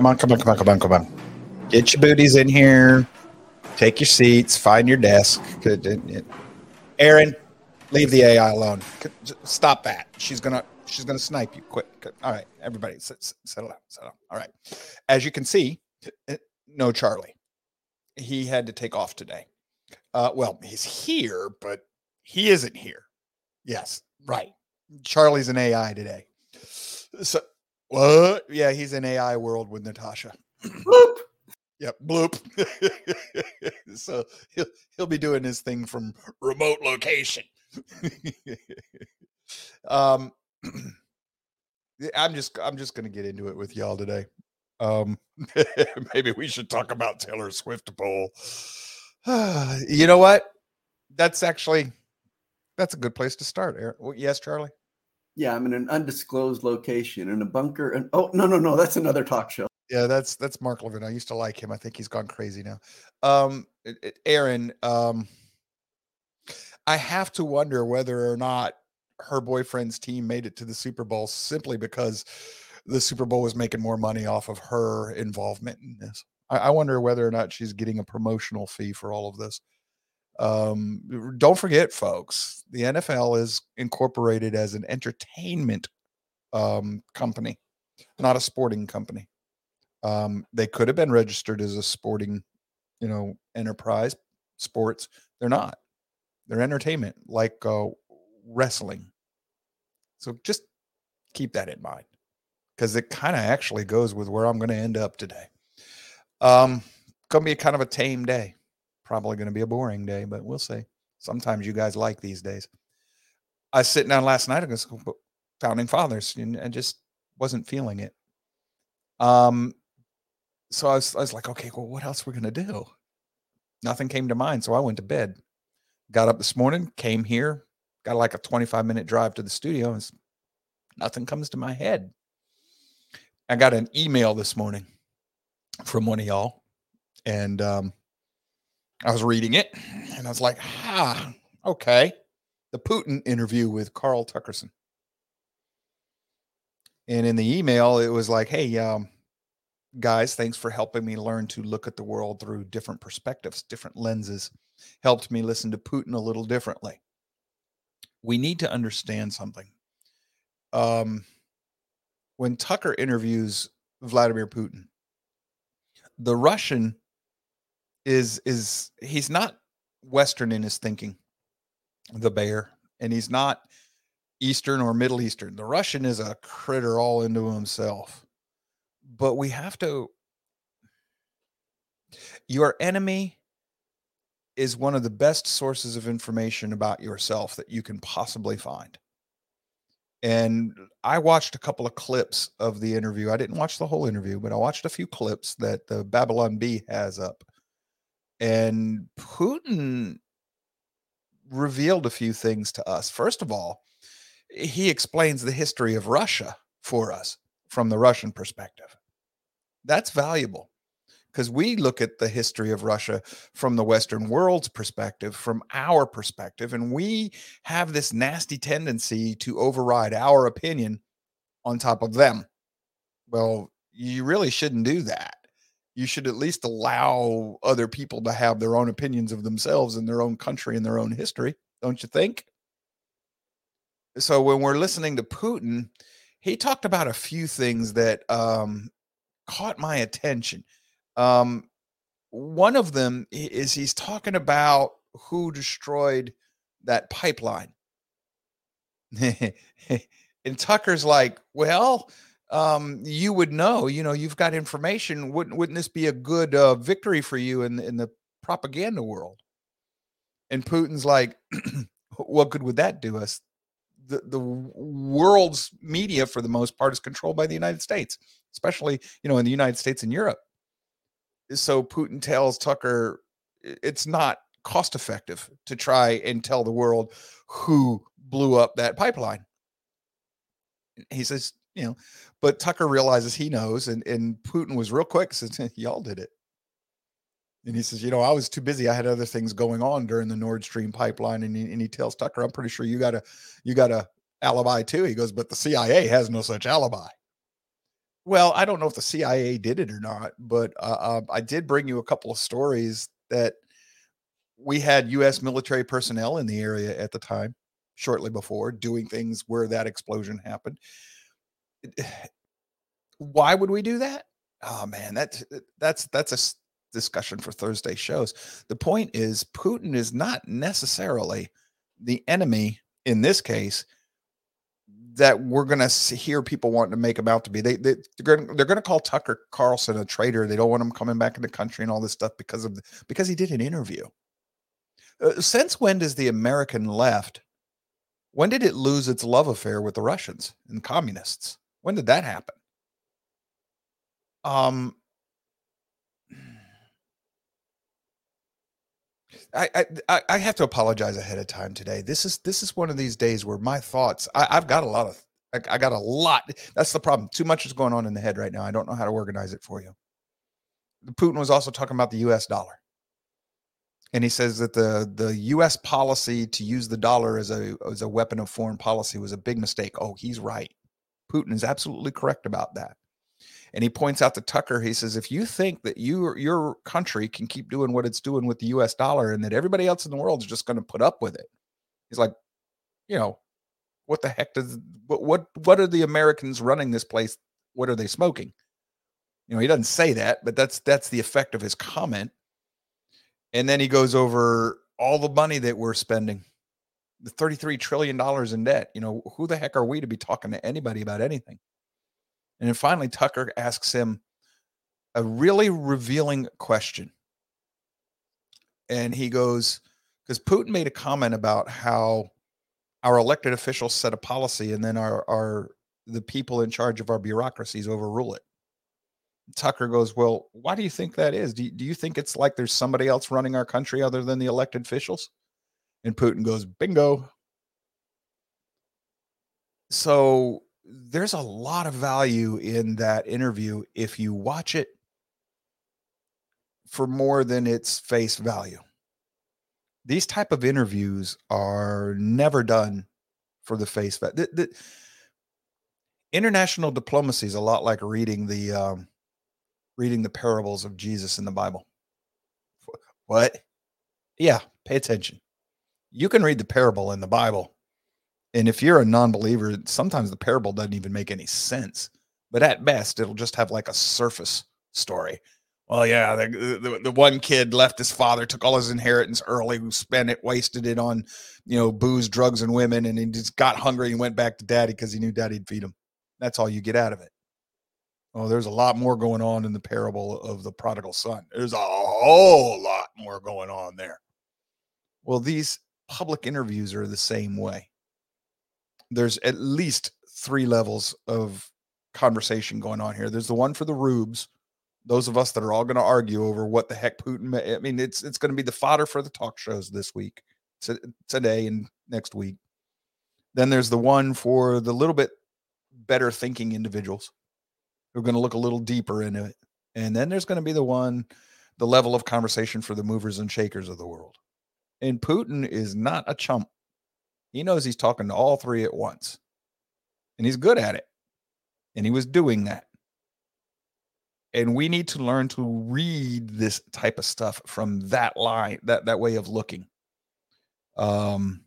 Come on, come on, come on, come on, come on. Get your booties in here. Take your seats. Find your desk. Aaron, leave the AI alone. Stop that. She's gonna she's gonna snipe you. Quick. All right, everybody, settle down. Settle down. All right. As you can see, eh, no Charlie. He had to take off today. Uh, well, he's here, but he isn't here. Yes, right. Charlie's an AI today. So what? Yeah, he's in AI world with Natasha. Bloop. Yep, bloop. so he'll he'll be doing his thing from remote location. um I'm just I'm just gonna get into it with y'all today. Um maybe we should talk about Taylor Swift bowl. you know what? That's actually that's a good place to start. Yes, Charlie. Yeah, I'm in an undisclosed location in a bunker. And oh no, no, no, that's another talk show. Yeah, that's that's Mark Levin. I used to like him. I think he's gone crazy now. Um, Aaron, um, I have to wonder whether or not her boyfriend's team made it to the Super Bowl simply because the Super Bowl was making more money off of her involvement in this. I, I wonder whether or not she's getting a promotional fee for all of this. Um, don't forget, folks, the NFL is incorporated as an entertainment um, company, not a sporting company. Um, they could have been registered as a sporting, you know, enterprise sports. They're not. They're entertainment, like uh, wrestling. So just keep that in mind because it kind of actually goes with where I'm going to end up today. Um, going to be kind of a tame day probably going to be a boring day, but we'll see. Sometimes you guys like these days. I was sitting down last night and founding fathers and, just wasn't feeling it. Um, so I was, I was like, okay, well, what else we're we going to do? Nothing came to mind. So I went to bed, got up this morning, came here, got like a 25 minute drive to the studio and nothing comes to my head. I got an email this morning from one of y'all and, um, I was reading it and I was like, ah, okay. The Putin interview with Carl Tuckerson. And in the email, it was like, hey, um, guys, thanks for helping me learn to look at the world through different perspectives, different lenses. Helped me listen to Putin a little differently. We need to understand something. Um, when Tucker interviews Vladimir Putin, the Russian is is he's not Western in his thinking, the bear, and he's not Eastern or Middle Eastern. The Russian is a critter all into himself. But we have to. Your enemy is one of the best sources of information about yourself that you can possibly find. And I watched a couple of clips of the interview. I didn't watch the whole interview, but I watched a few clips that the Babylon Bee has up. And Putin revealed a few things to us. First of all, he explains the history of Russia for us from the Russian perspective. That's valuable because we look at the history of Russia from the Western world's perspective, from our perspective, and we have this nasty tendency to override our opinion on top of them. Well, you really shouldn't do that you should at least allow other people to have their own opinions of themselves and their own country and their own history, don't you think? So when we're listening to Putin, he talked about a few things that um, caught my attention. Um, one of them is he's talking about who destroyed that pipeline. and Tucker's like, well, um, you would know, you know, you've got information. Wouldn't wouldn't this be a good uh, victory for you in in the propaganda world? And Putin's like, what good would that do us? The the world's media, for the most part, is controlled by the United States, especially you know in the United States and Europe. So Putin tells Tucker it's not cost effective to try and tell the world who blew up that pipeline. He says, you know, but Tucker realizes he knows, and and Putin was real quick says, "Y'all did it." And he says, "You know, I was too busy. I had other things going on during the Nord Stream pipeline." And he, and he tells Tucker, "I'm pretty sure you got a you got a alibi too." He goes, "But the CIA has no such alibi." Well, I don't know if the CIA did it or not, but uh, uh, I did bring you a couple of stories that we had U.S. military personnel in the area at the time, shortly before, doing things where that explosion happened. Why would we do that? Oh man, that's that's that's a discussion for Thursday shows. The point is, Putin is not necessarily the enemy in this case that we're going to hear people wanting to make him out to be. They, they they're going they're going to call Tucker Carlson a traitor. They don't want him coming back in the country and all this stuff because of the, because he did an interview. Uh, since when does the American left? When did it lose its love affair with the Russians and communists? When did that happen? Um, I, I I have to apologize ahead of time today. This is this is one of these days where my thoughts. I, have got a lot of. I, I got a lot. That's the problem. Too much is going on in the head right now. I don't know how to organize it for you. Putin was also talking about the U.S. dollar, and he says that the the U.S. policy to use the dollar as a as a weapon of foreign policy was a big mistake. Oh, he's right. Putin is absolutely correct about that. And he points out to Tucker, he says, if you think that you your country can keep doing what it's doing with the US dollar and that everybody else in the world is just going to put up with it, he's like, you know, what the heck does what what what are the Americans running this place? What are they smoking? You know, he doesn't say that, but that's that's the effect of his comment. And then he goes over all the money that we're spending. The 33 trillion dollars in debt. You know, who the heck are we to be talking to anybody about anything? And then finally, Tucker asks him a really revealing question. And he goes, because Putin made a comment about how our elected officials set a policy and then our, our the people in charge of our bureaucracies overrule it. Tucker goes, Well, why do you think that is? Do you, do you think it's like there's somebody else running our country other than the elected officials? And Putin goes, Bingo. So there's a lot of value in that interview if you watch it for more than its face value. These type of interviews are never done for the face value. The, the, international diplomacy is a lot like reading the um, reading the parables of Jesus in the Bible. What? Yeah, pay attention. You can read the parable in the Bible and if you're a non-believer, sometimes the parable doesn't even make any sense. But at best, it'll just have like a surface story. Well, yeah, the, the, the one kid left his father, took all his inheritance early, spent it, wasted it on, you know, booze, drugs, and women, and he just got hungry and went back to daddy because he knew daddy'd feed him. That's all you get out of it. Oh, there's a lot more going on in the parable of the prodigal son. There's a whole lot more going on there. Well, these public interviews are the same way there's at least three levels of conversation going on here. There's the one for the rubes, those of us that are all going to argue over what the heck Putin. I mean, it's it's going to be the fodder for the talk shows this week, today and next week. Then there's the one for the little bit better thinking individuals who are going to look a little deeper into it, and then there's going to be the one, the level of conversation for the movers and shakers of the world. And Putin is not a chump. He knows he's talking to all three at once. And he's good at it. And he was doing that. And we need to learn to read this type of stuff from that line, that that way of looking. Um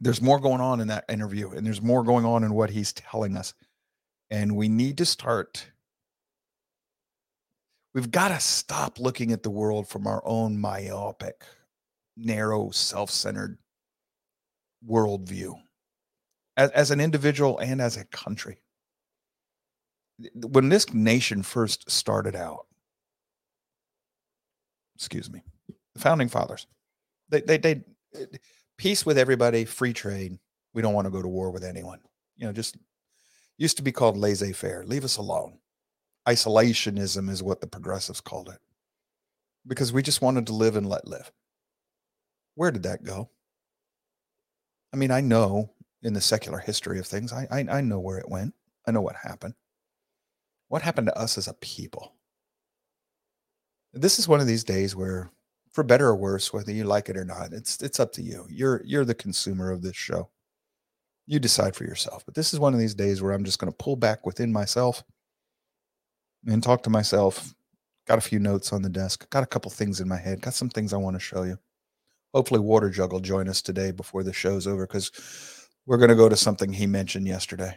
there's more going on in that interview and there's more going on in what he's telling us. And we need to start we've got to stop looking at the world from our own myopic, narrow, self-centered worldview as, as an individual and as a country. When this nation first started out, excuse me, the founding fathers, they, they, they, peace with everybody, free trade. We don't want to go to war with anyone. You know, just used to be called laissez faire. Leave us alone. Isolationism is what the progressives called it because we just wanted to live and let live. Where did that go? I mean, I know in the secular history of things, I, I, I know where it went. I know what happened. What happened to us as a people? This is one of these days where, for better or worse, whether you like it or not, it's it's up to you. You're you're the consumer of this show. You decide for yourself. But this is one of these days where I'm just going to pull back within myself and talk to myself. Got a few notes on the desk. Got a couple things in my head. Got some things I want to show you. Hopefully, Water Jug will join us today before the show's over because we're going to go to something he mentioned yesterday.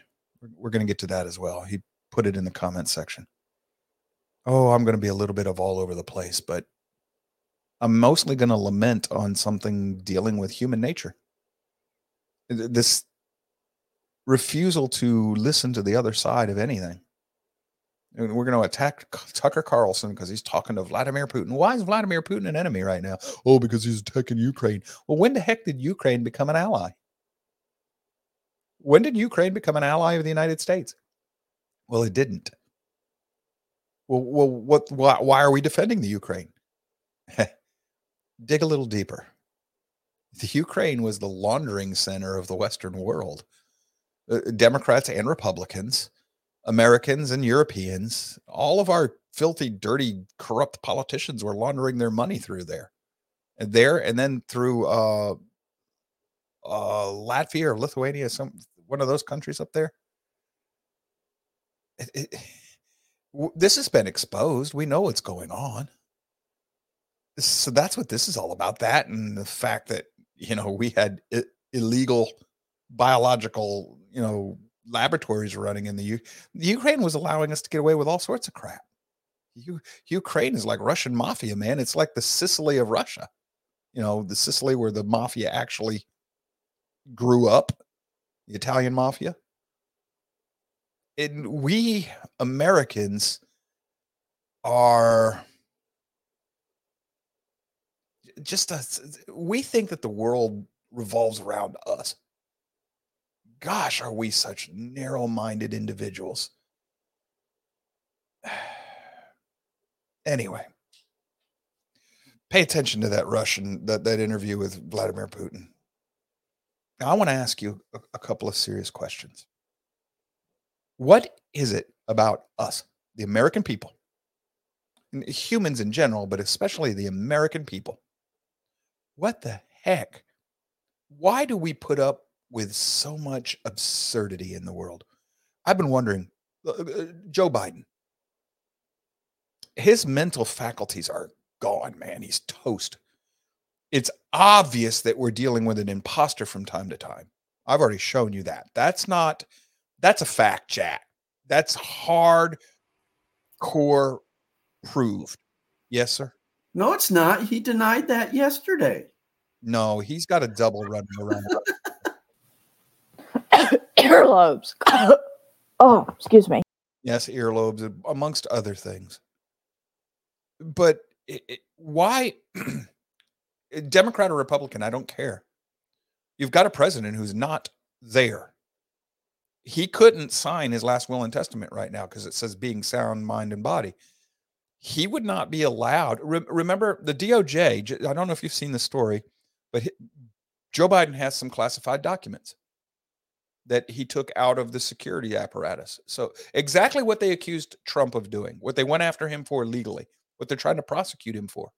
We're going to get to that as well. He put it in the comment section. Oh, I'm going to be a little bit of all over the place, but I'm mostly going to lament on something dealing with human nature. This refusal to listen to the other side of anything. And we're going to attack Tucker Carlson because he's talking to Vladimir Putin. Why is Vladimir Putin an enemy right now? Oh, because he's attacking Ukraine. Well, when the heck did Ukraine become an ally? When did Ukraine become an ally of the United States? Well, it didn't. Well, well what? Why, why are we defending the Ukraine? Dig a little deeper. The Ukraine was the laundering center of the Western world. Uh, Democrats and Republicans, Americans and Europeans, all of our filthy, dirty, corrupt politicians were laundering their money through there, and there, and then through uh, uh, Latvia or Lithuania, some one of those countries up there. It, it, this has been exposed. We know what's going on. So that's what this is all about. That and the fact that you know we had I- illegal biological you know laboratories running in the U. Ukraine was allowing us to get away with all sorts of crap. U- Ukraine is like Russian mafia, man. It's like the Sicily of Russia. You know, the Sicily where the mafia actually grew up, the Italian mafia. And we Americans are just a, we think that the world revolves around us. Gosh, are we such narrow-minded individuals? anyway, pay attention to that Russian that that interview with Vladimir Putin. Now, I want to ask you a, a couple of serious questions. What is it about us, the American people, humans in general, but especially the American people? What the heck? Why do we put up with so much absurdity in the world? I've been wondering. Uh, uh, Joe Biden, his mental faculties are gone, man. He's toast. It's obvious that we're dealing with an imposter from time to time. I've already shown you that. That's not, that's a fact, Jack. That's hard core proved. Yes, sir. No, it's not. He denied that yesterday. No, he's got a double running around. Earlobes. oh, excuse me. yes, earlobes, amongst other things. But it, it, why, Democrat or Republican, I don't care. You've got a president who's not there. He couldn't sign his last will and testament right now because it says being sound mind and body. He would not be allowed. Re- remember the DOJ, I don't know if you've seen the story, but he- Joe Biden has some classified documents that he took out of the security apparatus. So exactly what they accused Trump of doing, what they went after him for legally, what they're trying to prosecute him for.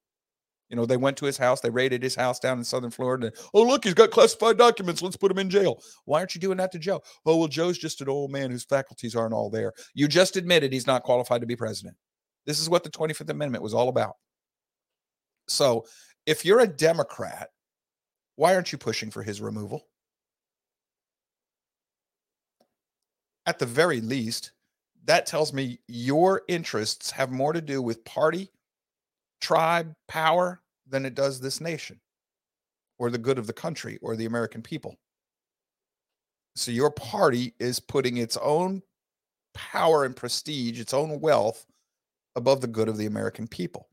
You know, they went to his house, they raided his house down in southern Florida. And, oh, look, he's got classified documents. Let's put him in jail. Why aren't you doing that to Joe? Oh, well, Joe's just an old man whose faculties aren't all there. You just admitted he's not qualified to be president. This is what the 25th Amendment was all about. So if you're a Democrat, why aren't you pushing for his removal? At the very least, that tells me your interests have more to do with party, tribe, power than it does this nation or the good of the country or the American people. So your party is putting its own power and prestige, its own wealth above the good of the American people.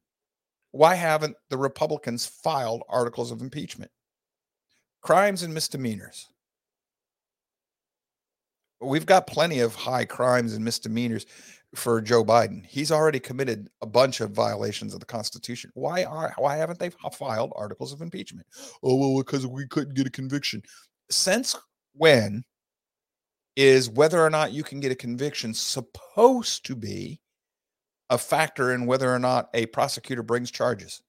Why haven't the Republicans filed articles of impeachment? Crimes and misdemeanors. We've got plenty of high crimes and misdemeanors for Joe Biden. He's already committed a bunch of violations of the Constitution. Why are why haven't they filed articles of impeachment? Oh well, because we couldn't get a conviction. Since when is whether or not you can get a conviction supposed to be a factor in whether or not a prosecutor brings charges?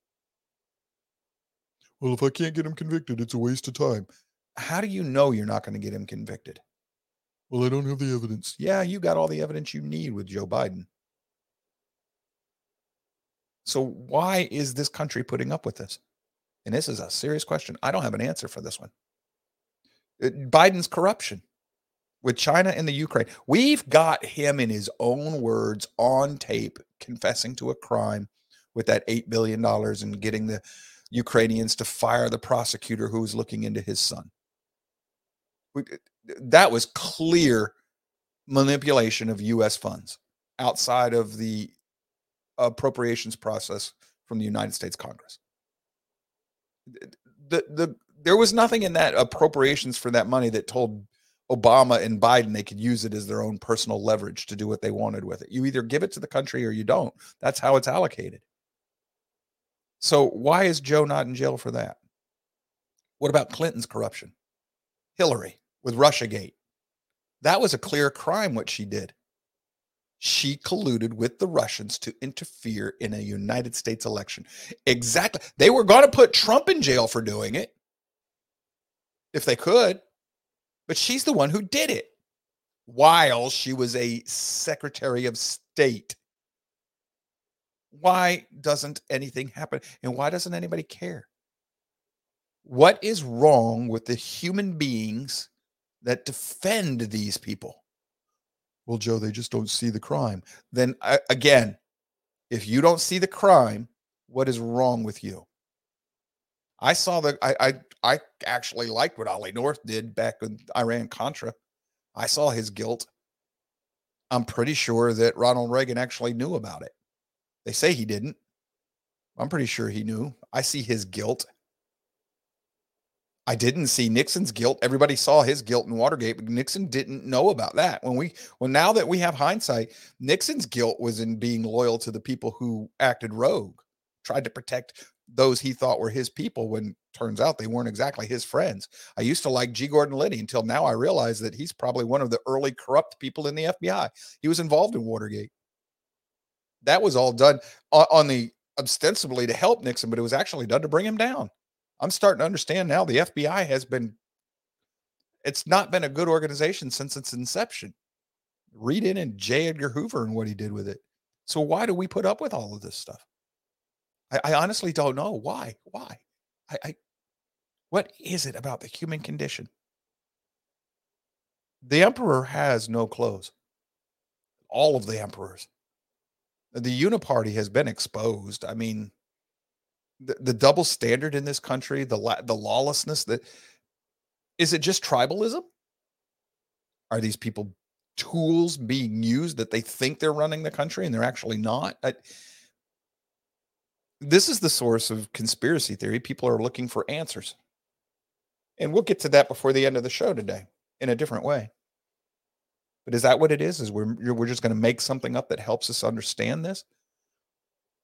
Well, if I can't get him convicted, it's a waste of time. How do you know you're not going to get him convicted? Well, I don't have the evidence. Yeah, you got all the evidence you need with Joe Biden. So why is this country putting up with this? And this is a serious question. I don't have an answer for this one. Uh, Biden's corruption with China and the Ukraine. We've got him in his own words on tape confessing to a crime with that $8 billion and getting the Ukrainians to fire the prosecutor who was looking into his son. That was clear manipulation of US funds outside of the appropriations process from the United States Congress. The, the, there was nothing in that appropriations for that money that told Obama and Biden they could use it as their own personal leverage to do what they wanted with it. You either give it to the country or you don't. That's how it's allocated. So why is Joe not in jail for that? What about Clinton's corruption? Hillary with Russiagate. That was a clear crime what she did. She colluded with the Russians to interfere in a United States election. Exactly. They were going to put Trump in jail for doing it if they could, but she's the one who did it while she was a Secretary of State. Why doesn't anything happen? And why doesn't anybody care? What is wrong with the human beings that defend these people? Well, Joe, they just don't see the crime. Then uh, again, if you don't see the crime, what is wrong with you? I saw the I I, I actually liked what Ollie North did back in Iran Contra. I saw his guilt. I'm pretty sure that Ronald Reagan actually knew about it. They say he didn't. I'm pretty sure he knew. I see his guilt. I didn't see Nixon's guilt. Everybody saw his guilt in Watergate, but Nixon didn't know about that. When we well now that we have hindsight, Nixon's guilt was in being loyal to the people who acted rogue, tried to protect those he thought were his people when turns out they weren't exactly his friends. I used to like G. Gordon Liddy until now I realize that he's probably one of the early corrupt people in the FBI. He was involved in Watergate. That was all done on, the ostensibly to help Nixon, but it was actually done to bring him down. I'm starting to understand now the FBI has been it's not been a good organization since its inception. Read in and J. Edgar Hoover and what he did with it. So why do we put up with all of this stuff? I, I honestly don't know why. Why? I, I what is it about the human condition? The emperor has no clothes. All of the emperors. The uniparty has been exposed. I mean, the, the double standard in this country, the la- the lawlessness that is it just tribalism? Are these people tools being used that they think they're running the country and they're actually not? I, this is the source of conspiracy theory. People are looking for answers. And we'll get to that before the end of the show today in a different way. But is that what it is? Is we're we're just going to make something up that helps us understand this?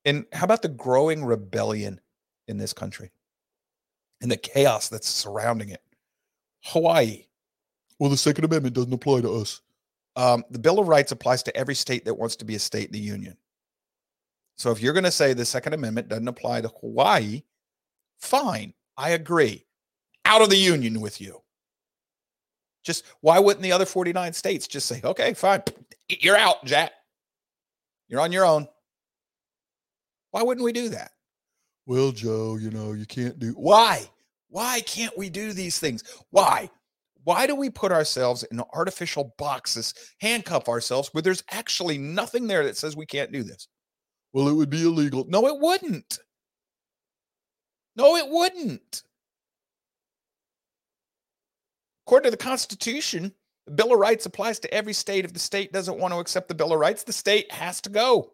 And how about the growing rebellion in this country and the chaos that's surrounding it? Hawaii. Well, the Second Amendment doesn't apply to us. Um, the Bill of Rights applies to every state that wants to be a state in the union. So if you're going to say the Second Amendment doesn't apply to Hawaii, fine. I agree. Out of the union with you. Just why wouldn't the other 49 states just say, okay, fine, you're out, Jack. You're on your own. Why wouldn't we do that? Well, Joe, you know, you can't do why? Why can't we do these things? Why? Why do we put ourselves in artificial boxes, handcuff ourselves where there's actually nothing there that says we can't do this? Well, it would be illegal. No, it wouldn't. No, it wouldn't. According to the Constitution, the Bill of Rights applies to every state. If the state doesn't want to accept the Bill of Rights, the state has to go.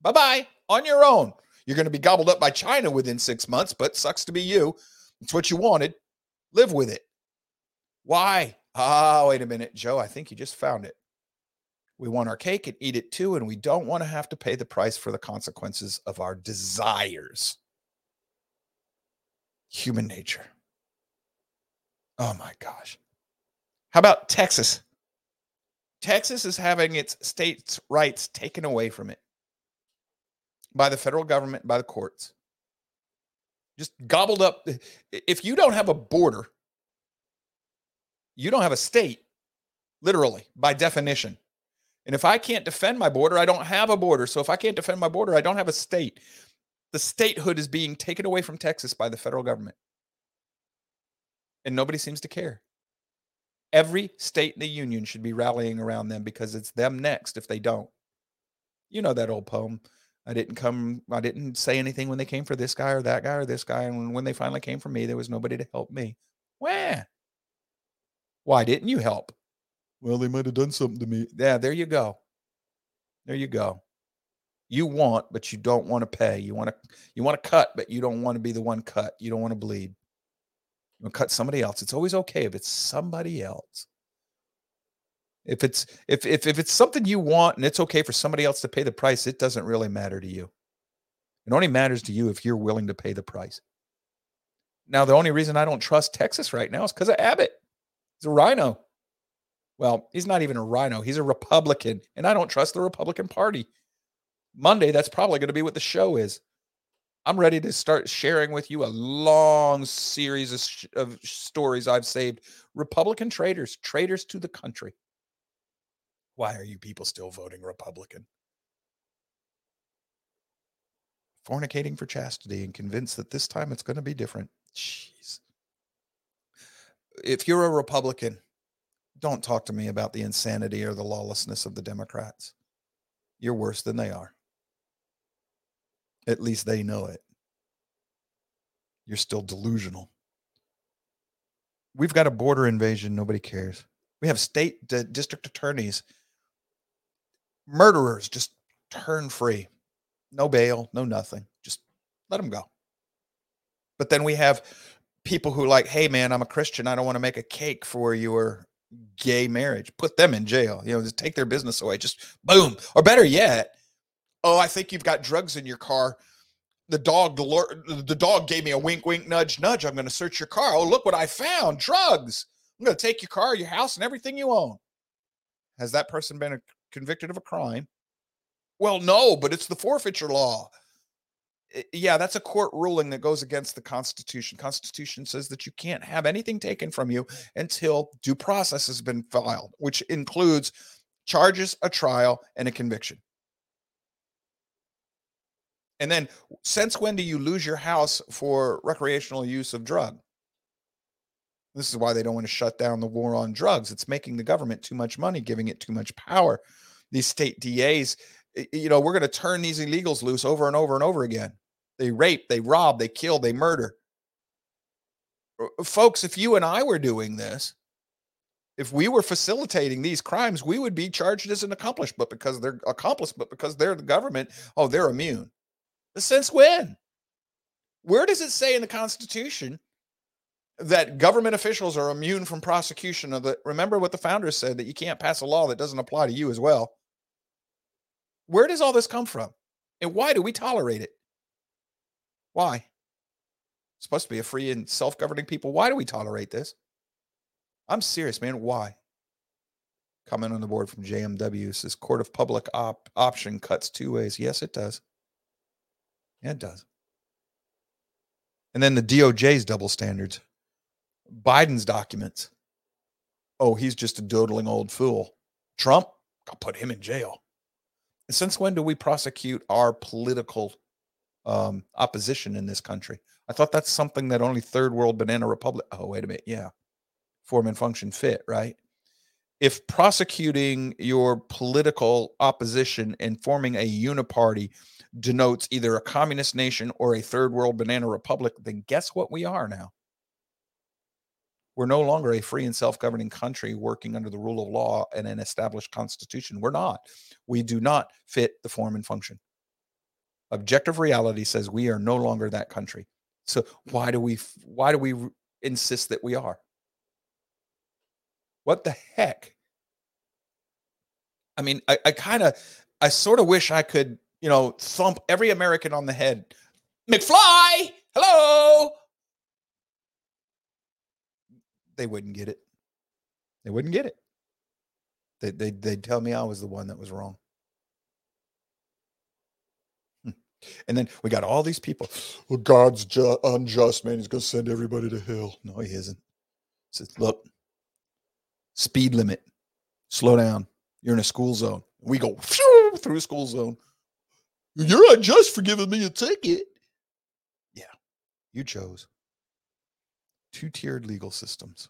Bye bye, on your own. You're going to be gobbled up by China within six months, but sucks to be you. It's what you wanted. Live with it. Why? Ah, wait a minute, Joe. I think you just found it. We want our cake and eat it too, and we don't want to have to pay the price for the consequences of our desires. Human nature. Oh my gosh. How about Texas? Texas is having its state's rights taken away from it by the federal government, by the courts. Just gobbled up. If you don't have a border, you don't have a state, literally, by definition. And if I can't defend my border, I don't have a border. So if I can't defend my border, I don't have a state. The statehood is being taken away from Texas by the federal government. And nobody seems to care. Every state in the union should be rallying around them because it's them next if they don't. You know that old poem. I didn't come, I didn't say anything when they came for this guy or that guy or this guy. And when they finally came for me, there was nobody to help me. Where? Why didn't you help? Well, they might have done something to me. Yeah, there you go. There you go. You want, but you don't want to pay. You want to you want to cut, but you don't want to be the one cut. You don't want to bleed. You want to cut somebody else. It's always okay if it's somebody else. If it's if if if it's something you want and it's okay for somebody else to pay the price, it doesn't really matter to you. It only matters to you if you're willing to pay the price. Now, the only reason I don't trust Texas right now is because of Abbott. He's a rhino. Well, he's not even a rhino. He's a Republican, and I don't trust the Republican Party. Monday, that's probably going to be what the show is. I'm ready to start sharing with you a long series of, sh- of stories I've saved. Republican traitors, traitors to the country. Why are you people still voting Republican? Fornicating for chastity and convinced that this time it's going to be different. Jeez. If you're a Republican, don't talk to me about the insanity or the lawlessness of the Democrats. You're worse than they are. At least they know it. You're still delusional. We've got a border invasion. Nobody cares. We have state d- district attorneys, murderers just turn free. No bail, no nothing. Just let them go. But then we have people who like, hey man, I'm a Christian. I don't want to make a cake for your gay marriage. Put them in jail. You know, just take their business away. Just boom. Or better yet, oh, I think you've got drugs in your car. The dog, the dog gave me a wink, wink, nudge, nudge. I'm going to search your car. Oh, look what I found: drugs. I'm going to take your car, your house, and everything you own. Has that person been convicted of a crime? Well, no, but it's the forfeiture law. Yeah, that's a court ruling that goes against the Constitution. Constitution says that you can't have anything taken from you until due process has been filed, which includes charges, a trial, and a conviction. And then, since when do you lose your house for recreational use of drug? This is why they don't want to shut down the war on drugs. It's making the government too much money, giving it too much power. These state DAs, you know, we're going to turn these illegals loose over and over and over again. They rape, they rob, they kill, they murder. Uh, uh, folks, if you and I were doing this, if we were facilitating these crimes, we would be charged as an accomplice, but because they're accomplice, but because they're the government, oh, they're immune. Since when? Where does it say in the Constitution that government officials are immune from prosecution of the remember what the founders said that you can't pass a law that doesn't apply to you as well. Where does all this come from? And why do we tolerate it? Why? It's supposed to be a free and self-governing people. Why do we tolerate this? I'm serious, man. Why? Comment on the board from JMW says court of public op- option cuts two ways. Yes, it does. Yeah, it does. And then the DOJ's double standards. Biden's documents. Oh, he's just a doodling old fool. Trump, I'll put him in jail. Since when do we prosecute our political um, opposition in this country? I thought that's something that only third world banana republic. Oh, wait a minute. Yeah. Form and function fit, right? If prosecuting your political opposition and forming a uniparty denotes either a communist nation or a third world banana republic, then guess what we are now? We're no longer a free and self governing country working under the rule of law and an established constitution. We're not. We do not fit the form and function. Objective reality says we are no longer that country. So why do we why do we insist that we are? What the heck? I mean, I, I kind of I sort of wish I could you know, thump every American on the head. McFly, hello. They wouldn't get it. They wouldn't get it. They, they, they'd tell me I was the one that was wrong. Hmm. And then we got all these people. Well, God's ju- unjust, man. He's going to send everybody to hell. No, he isn't. Says, look, speed limit, slow down. You're in a school zone. We go phew, through school zone. You're unjust for giving me a ticket. Yeah, you chose two tiered legal systems.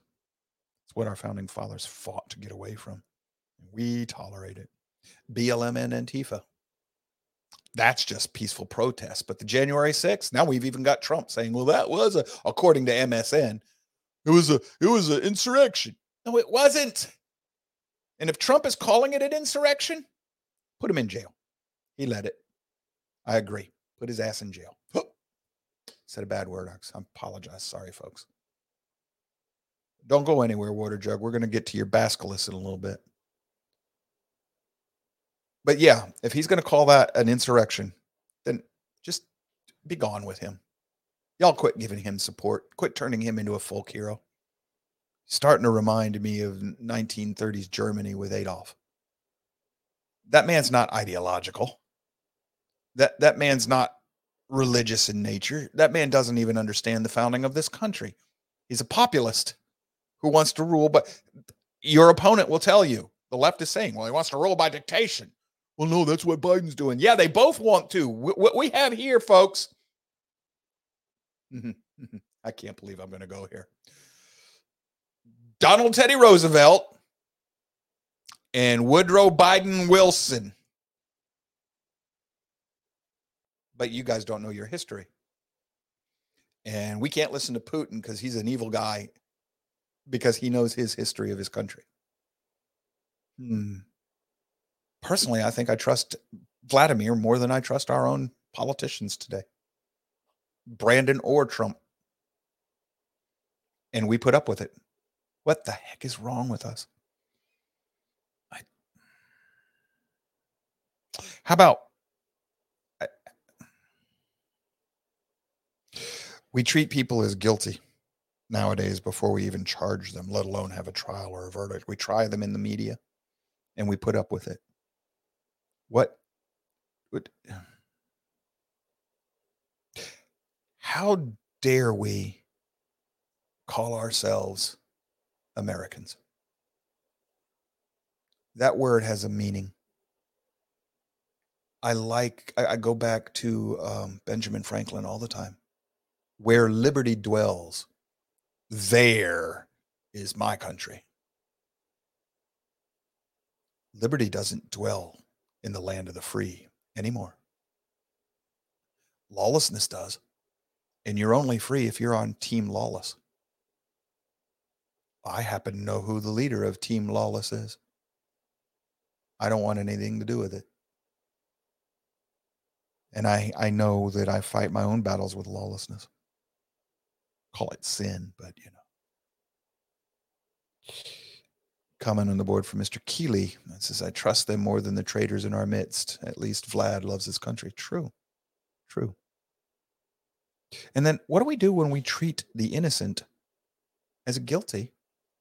It's what our founding fathers fought to get away from. We tolerate it. BLM and Antifa. That's just peaceful protest. But the January 6th, now we've even got Trump saying, well, that was a, according to MSN, it was a, it was an insurrection. No, it wasn't. And if Trump is calling it an insurrection, put him in jail. He led it. I agree. Put his ass in jail. Said a bad word. I apologize. Sorry, folks. Don't go anywhere, Water Jug. We're going to get to your Basculus in a little bit. But yeah, if he's going to call that an insurrection, then just be gone with him. Y'all quit giving him support. Quit turning him into a folk hero. Starting to remind me of 1930s Germany with Adolf. That man's not ideological. That that man's not religious in nature. That man doesn't even understand the founding of this country. He's a populist who wants to rule, but your opponent will tell you the left is saying, well, he wants to rule by dictation. Well, no, that's what Biden's doing. Yeah, they both want to. What we have here, folks. Mm-hmm, mm-hmm. I can't believe I'm going to go here. Donald Teddy Roosevelt and Woodrow Biden Wilson. But you guys don't know your history. And we can't listen to Putin because he's an evil guy because he knows his history of his country. Hmm. Personally, I think I trust Vladimir more than I trust our own politicians today, Brandon or Trump. And we put up with it. What the heck is wrong with us? I, how about I, we treat people as guilty? Nowadays before we even charge them, let alone have a trial or a verdict. We try them in the media and we put up with it. What would how dare we call ourselves Americans? That word has a meaning. I like, I, I go back to um, Benjamin Franklin all the time. Where liberty dwells, there is my country. Liberty doesn't dwell in the land of the free anymore. Lawlessness does. And you're only free if you're on Team Lawless. I happen to know who the leader of Team Lawless is. I don't want anything to do with it. And I, I know that I fight my own battles with lawlessness call it sin, but you know. Comment on the board from Mr. Keeley. It says, I trust them more than the traitors in our midst. At least Vlad loves his country. True. True. And then what do we do when we treat the innocent as guilty,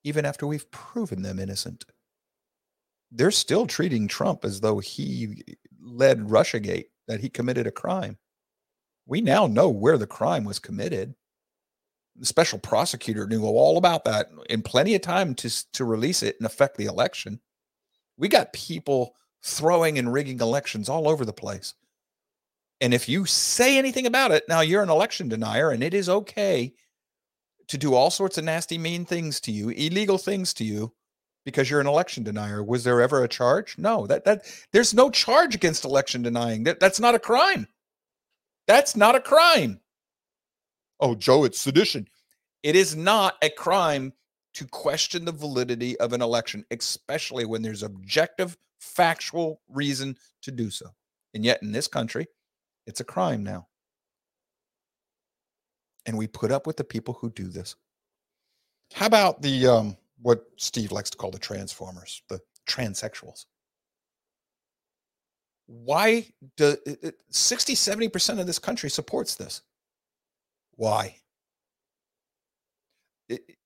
even after we've proven them innocent? They're still treating Trump as though he led Russiagate, that he committed a crime. We now know where the crime was committed the special prosecutor knew all about that in plenty of time to to release it and affect the election. We got people throwing and rigging elections all over the place. And if you say anything about it, now you're an election denier, and it is okay to do all sorts of nasty, mean things to you, illegal things to you, because you're an election denier. Was there ever a charge? No, that that there's no charge against election denying. That that's not a crime. That's not a crime oh, Joe, it's sedition. It is not a crime to question the validity of an election, especially when there's objective, factual reason to do so. And yet, in this country, it's a crime now. And we put up with the people who do this. How about the um, what Steve likes to call the transformers, the transsexuals? Why do 60, 70% of this country supports this? Why?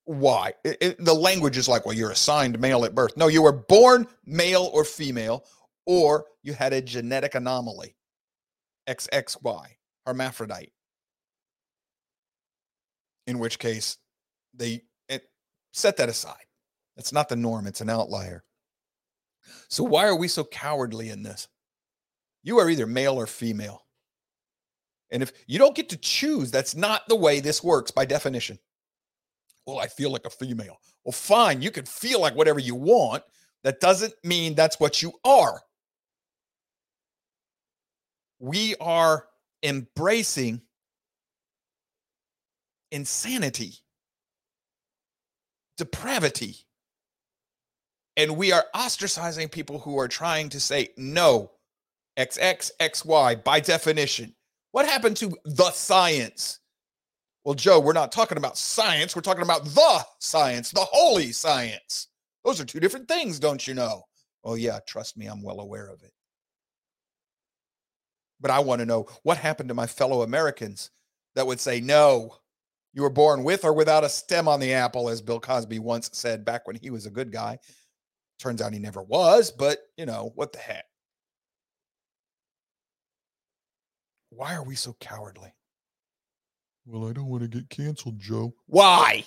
Why? It, it, the language is like, well, you're assigned male at birth. No, you were born male or female, or you had a genetic anomaly, XXY, hermaphrodite. In which case, they set that aside. That's not the norm, it's an outlier. So why are we so cowardly in this? You are either male or female. And if you don't get to choose, that's not the way this works by definition. Well, I feel like a female. Well, fine, you can feel like whatever you want. That doesn't mean that's what you are. We are embracing insanity, depravity. And we are ostracizing people who are trying to say no, XX, XY by definition. What happened to the science? Well, Joe, we're not talking about science. We're talking about the science, the holy science. Those are two different things, don't you know? Oh, yeah, trust me, I'm well aware of it. But I want to know what happened to my fellow Americans that would say, no, you were born with or without a stem on the apple, as Bill Cosby once said back when he was a good guy. Turns out he never was, but you know, what the heck? Why are we so cowardly? Well, I don't want to get canceled, Joe. Why?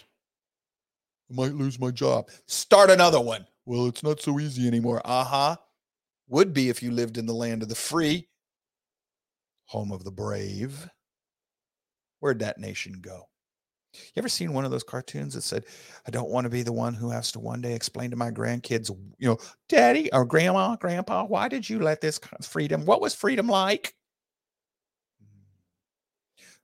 I might lose my job. Start another one. Well, it's not so easy anymore. Uh huh. Would be if you lived in the land of the free, home of the brave. Where'd that nation go? You ever seen one of those cartoons that said, I don't want to be the one who has to one day explain to my grandkids, you know, daddy or grandma, grandpa, why did you let this freedom? What was freedom like?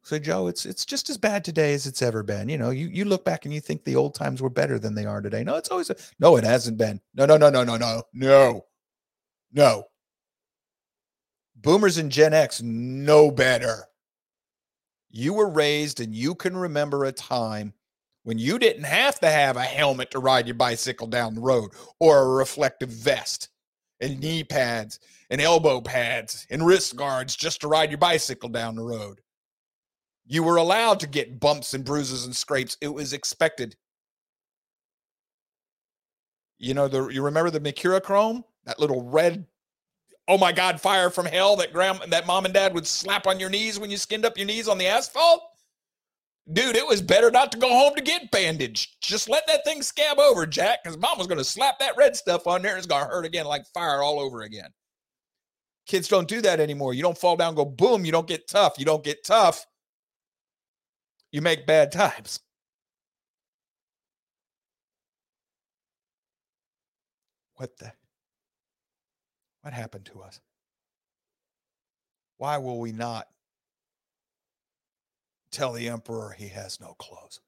So Joe, it's it's just as bad today as it's ever been. You know, you you look back and you think the old times were better than they are today. No, it's always a, no, it hasn't been. No, no, no, no, no, no, no, no. Boomers and Gen X know better. You were raised and you can remember a time when you didn't have to have a helmet to ride your bicycle down the road or a reflective vest and knee pads and elbow pads and wrist guards just to ride your bicycle down the road. You were allowed to get bumps and bruises and scrapes. It was expected. You know, the you remember the Mercurochrome? That little red, oh my God, fire from hell that grandma that mom and dad would slap on your knees when you skinned up your knees on the asphalt? Dude, it was better not to go home to get bandaged. Just let that thing scab over, Jack, because mom was to slap that red stuff on there and it's to hurt again like fire all over again. Kids don't do that anymore. You don't fall down, go boom. You don't get tough. You don't get tough you make bad times. What the? What happened to us? Why will we not tell the emperor he has no clothes?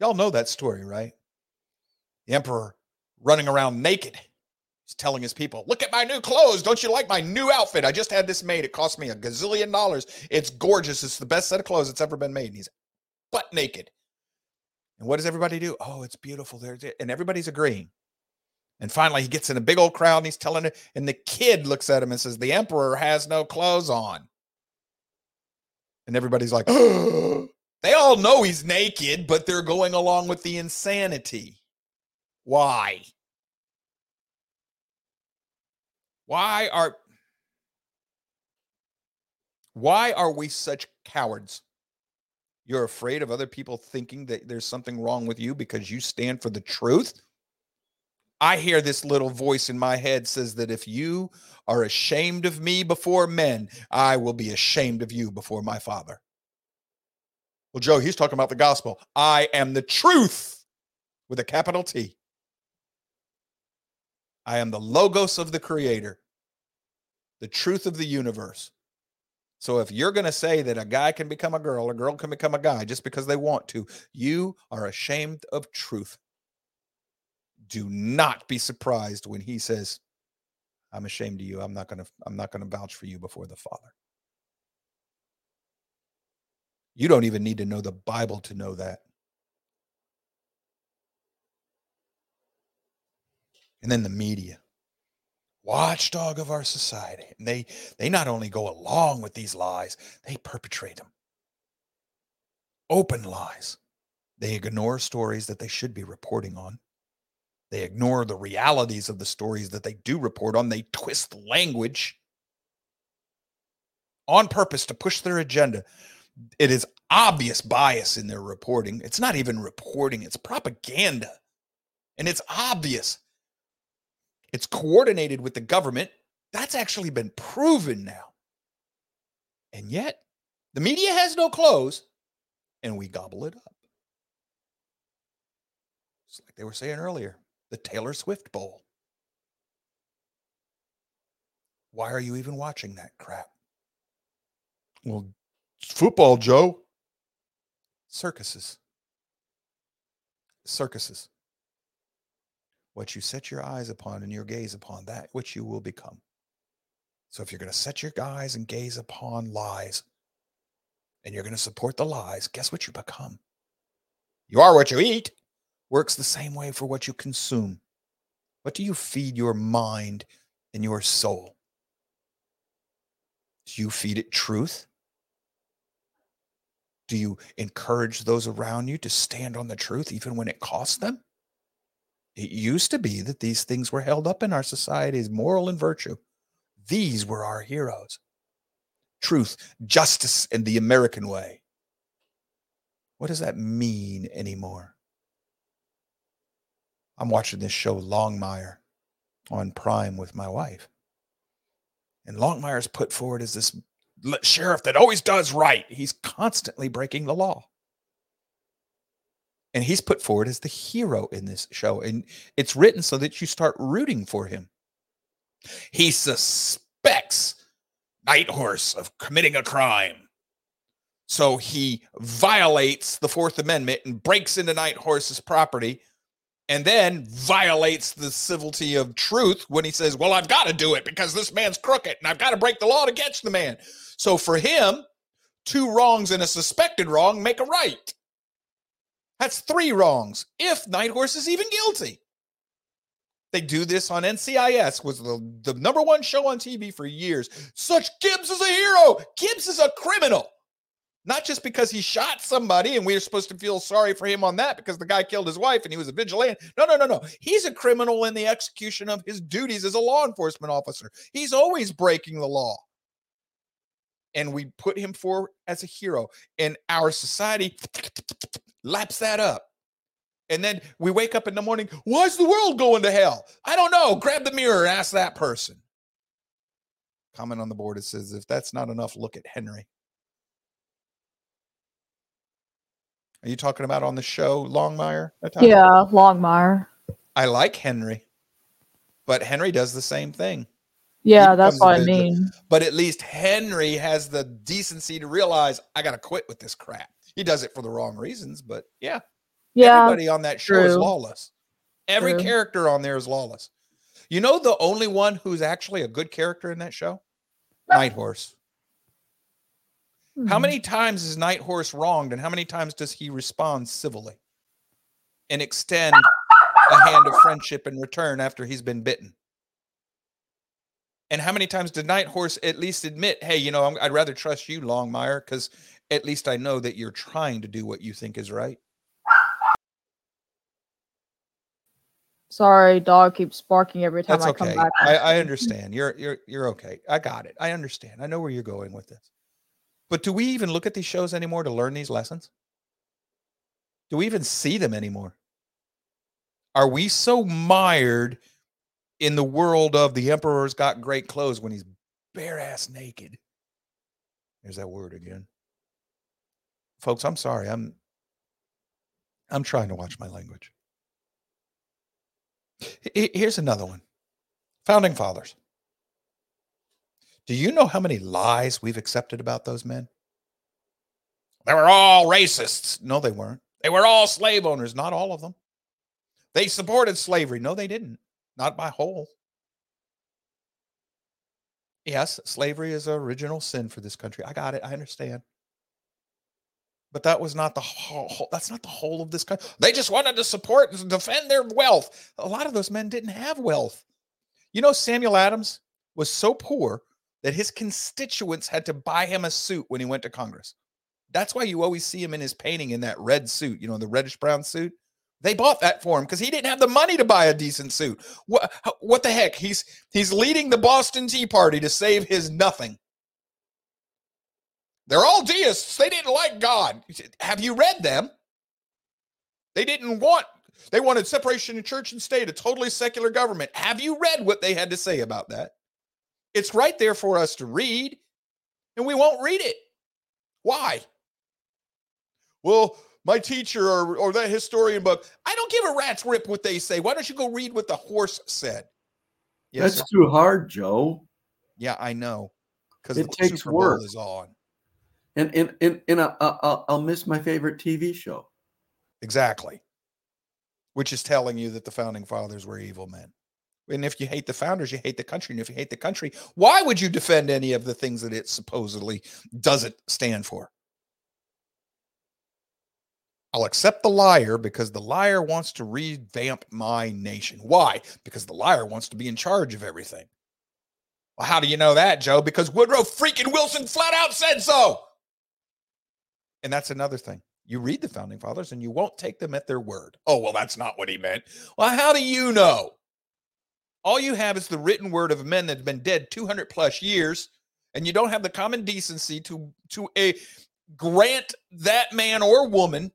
Y'all know that story, right? The emperor running around naked. He's telling his people, Look at my new clothes. Don't you like my new outfit? I just had this made. It cost me a gazillion dollars. It's gorgeous. It's the best set of clothes that's ever been made. And he's butt naked. And what does everybody do? Oh, it's beautiful there. And everybody's agreeing. And finally, he gets in a big old crowd and he's telling it. And the kid looks at him and says, The emperor has no clothes on. And everybody's like. They all know he's naked, but they're going along with the insanity. Why? Why are why are we such cowards? You're afraid of other people thinking that there's something wrong with you because you stand for the truth. I hear this little voice in my head says that if you are ashamed of me before men, I will be ashamed of you before my father. Well, Joe, he's talking about the gospel. I am the truth with a capital T. I am the logos of the creator, the truth of the universe. So if you're going to say that a guy can become a girl, a girl can become a guy just because they want to, you are ashamed of truth. Do not be surprised when he says, I'm ashamed of you. I'm not going to I'm not going to vouch for you before the Father. You don't even need to know the Bible to know that. And then the media watchdog of our society. And they they not only go along with these lies, they perpetrate them. Open lies. They ignore stories that they should be reporting on. They ignore the realities of the stories that they do report on. They twist language on purpose to push their agenda. It is obvious bias in their reporting. It's not even reporting, it's propaganda. And it's obvious It's coordinated with the government. That's actually been proven now. And yet, the media has no clothes and we gobble it up. It's like they were saying earlier the Taylor Swift Bowl. Why are you even watching that crap? Well, it's football, Joe. Circuses. Circuses. What you set your eyes upon and your gaze upon, that which you will become. So if you're going to set your eyes and gaze upon lies, and you're going to support the lies, guess what you become? You are what you eat. Works the same way for what you consume. What do you feed your mind and your soul? Do you feed it truth? Do you encourage those around you to stand on the truth even when it costs them? It used to be that these things were held up in our society as moral and virtue. These were our heroes truth, justice, and the American way. What does that mean anymore? I'm watching this show, Longmire, on Prime with my wife. And Longmire's put forward as this sheriff that always does right. He's constantly breaking the law. And he's put forward as the hero in this show. And it's written so that you start rooting for him. He suspects Night Horse of committing a crime. So he violates the Fourth Amendment and breaks into Night Horse's property and then violates the civility of truth when he says, Well, I've got to do it because this man's crooked and I've got to break the law to catch the man. So for him, two wrongs and a suspected wrong make a right. That's three wrongs if Night Horse is even guilty. They do this on NCIS, was the, the number one show on TV for years. Such Gibbs is a hero. Gibbs is a criminal. Not just because he shot somebody and we are supposed to feel sorry for him on that because the guy killed his wife and he was a vigilante. No, no, no, no. He's a criminal in the execution of his duties as a law enforcement officer. He's always breaking the law. And we put him forward as a hero. And our society laps that up. And then we wake up in the morning, why's the world going to hell? I don't know. Grab the mirror and ask that person. Comment on the board it says, if that's not enough, look at Henry. Are you talking about on the show Longmire? Yeah, Longmire. I like Henry, but Henry does the same thing. Yeah, that's what I mean. But at least Henry has the decency to realize I got to quit with this crap. He does it for the wrong reasons, but yeah, yeah, everybody on that show true. is lawless. Every true. character on there is lawless. You know the only one who's actually a good character in that show? Night Horse. Mm-hmm. How hmm. many times is Night Horse wronged and how many times does he respond civilly and extend a hand of friendship in return after he's been bitten? And how many times did Night Horse at least admit, hey, you know, i would rather trust you, Longmire, because at least I know that you're trying to do what you think is right? Sorry, dog keeps barking every time That's I okay. come back. I, I understand. You're you're you're okay. I got it. I understand. I know where you're going with this. But do we even look at these shows anymore to learn these lessons? Do we even see them anymore? Are we so mired in the world of the emperor's got great clothes when he's bare ass naked? There's that word again. Folks, I'm sorry. I'm I'm trying to watch my language. Here's another one Founding Fathers. Do you know how many lies we've accepted about those men? They were all racists. No, they weren't. They were all slave owners. Not all of them. They supported slavery. No, they didn't. Not by whole. Yes, slavery is an original sin for this country. I got it. I understand but that was not the whole that's not the whole of this country they just wanted to support and defend their wealth a lot of those men didn't have wealth you know samuel adams was so poor that his constituents had to buy him a suit when he went to congress that's why you always see him in his painting in that red suit you know the reddish brown suit they bought that for him because he didn't have the money to buy a decent suit what, what the heck he's he's leading the boston tea party to save his nothing they're all deists. They didn't like God. Have you read them? They didn't want They wanted separation of church and state, a totally secular government. Have you read what they had to say about that? It's right there for us to read, and we won't read it. Why? Well, my teacher or, or that historian book, I don't give a rat's rip what they say. Why don't you go read what the horse said? That's sir. too hard, Joe. yeah, I know. Because It the takes Super Bowl work. is on. And and and, and I, I, I'll- I'll miss my favorite TV show. Exactly. Which is telling you that the founding fathers were evil men. And if you hate the founders, you hate the country. And if you hate the country, why would you defend any of the things that it supposedly doesn't stand for? I'll accept the liar because the liar wants to revamp my nation. Why? Because the liar wants to be in charge of everything. Well, how do you know that, Joe? Because Woodrow freaking Wilson flat out said so. And that's another thing. You read the founding fathers and you won't take them at their word. Oh, well, that's not what he meant. Well, how do you know? All you have is the written word of men that have been dead 200 plus years, and you don't have the common decency to to a grant that man or woman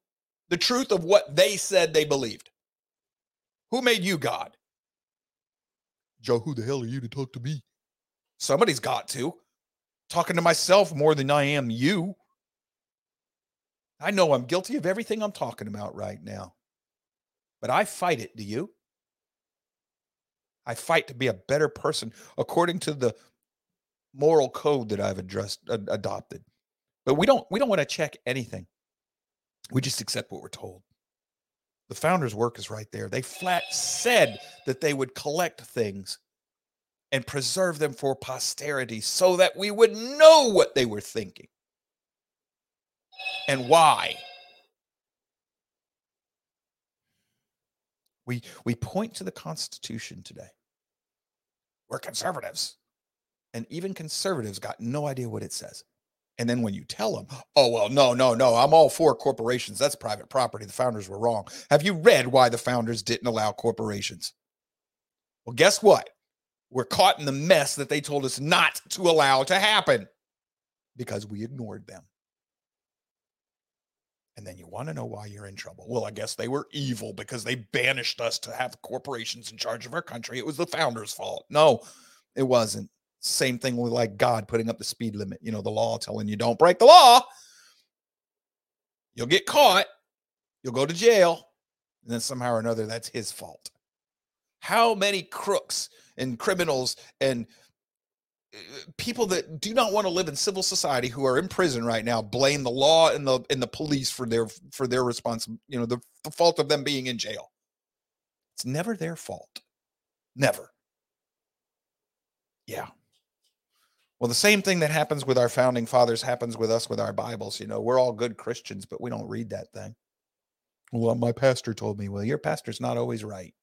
the truth of what they said they believed. Who made you God? Joe, who the hell are you to talk to me? Somebody's got to. Talking to myself more than I am you. I know I'm guilty of everything I'm talking about right now, but I fight it. Do you? I fight to be a better person according to the moral code that I've addressed, ad- adopted. But we don't we don't want to check anything. We just accept what we're told. The founders' work is right there. They flat said that they would collect things and preserve them for posterity so that we would know what they were thinking and why. We we point to the Constitution today. We're conservatives. And even conservatives got no idea what it says. And then when you tell them, oh, well, no, no, no, I'm all for corporations. That's private property. The founders were wrong. Have you read why the founders didn't allow corporations? Well, guess what? We're caught in the mess that they told us not to allow to happen because we ignored them. And then you want to know why you're in trouble. Well, I guess they were evil because they banished us to have corporations in charge of our country. It was the founders' fault. No, it wasn't. Same thing with like God putting up the speed limit, you know, the law telling you don't break the law. You'll get caught, you'll go to jail, and then somehow or another that's his fault. How many crooks and criminals and uh, people that do not want to live in civil society who are in prison right now blame the law and the and the police for their for their response you know the, the fault of them being in jail it's never their fault never yeah well the same thing that happens with our founding fathers happens with us with our bibles you know we're all good christians but we don't read that thing well my pastor told me well your pastor's not always right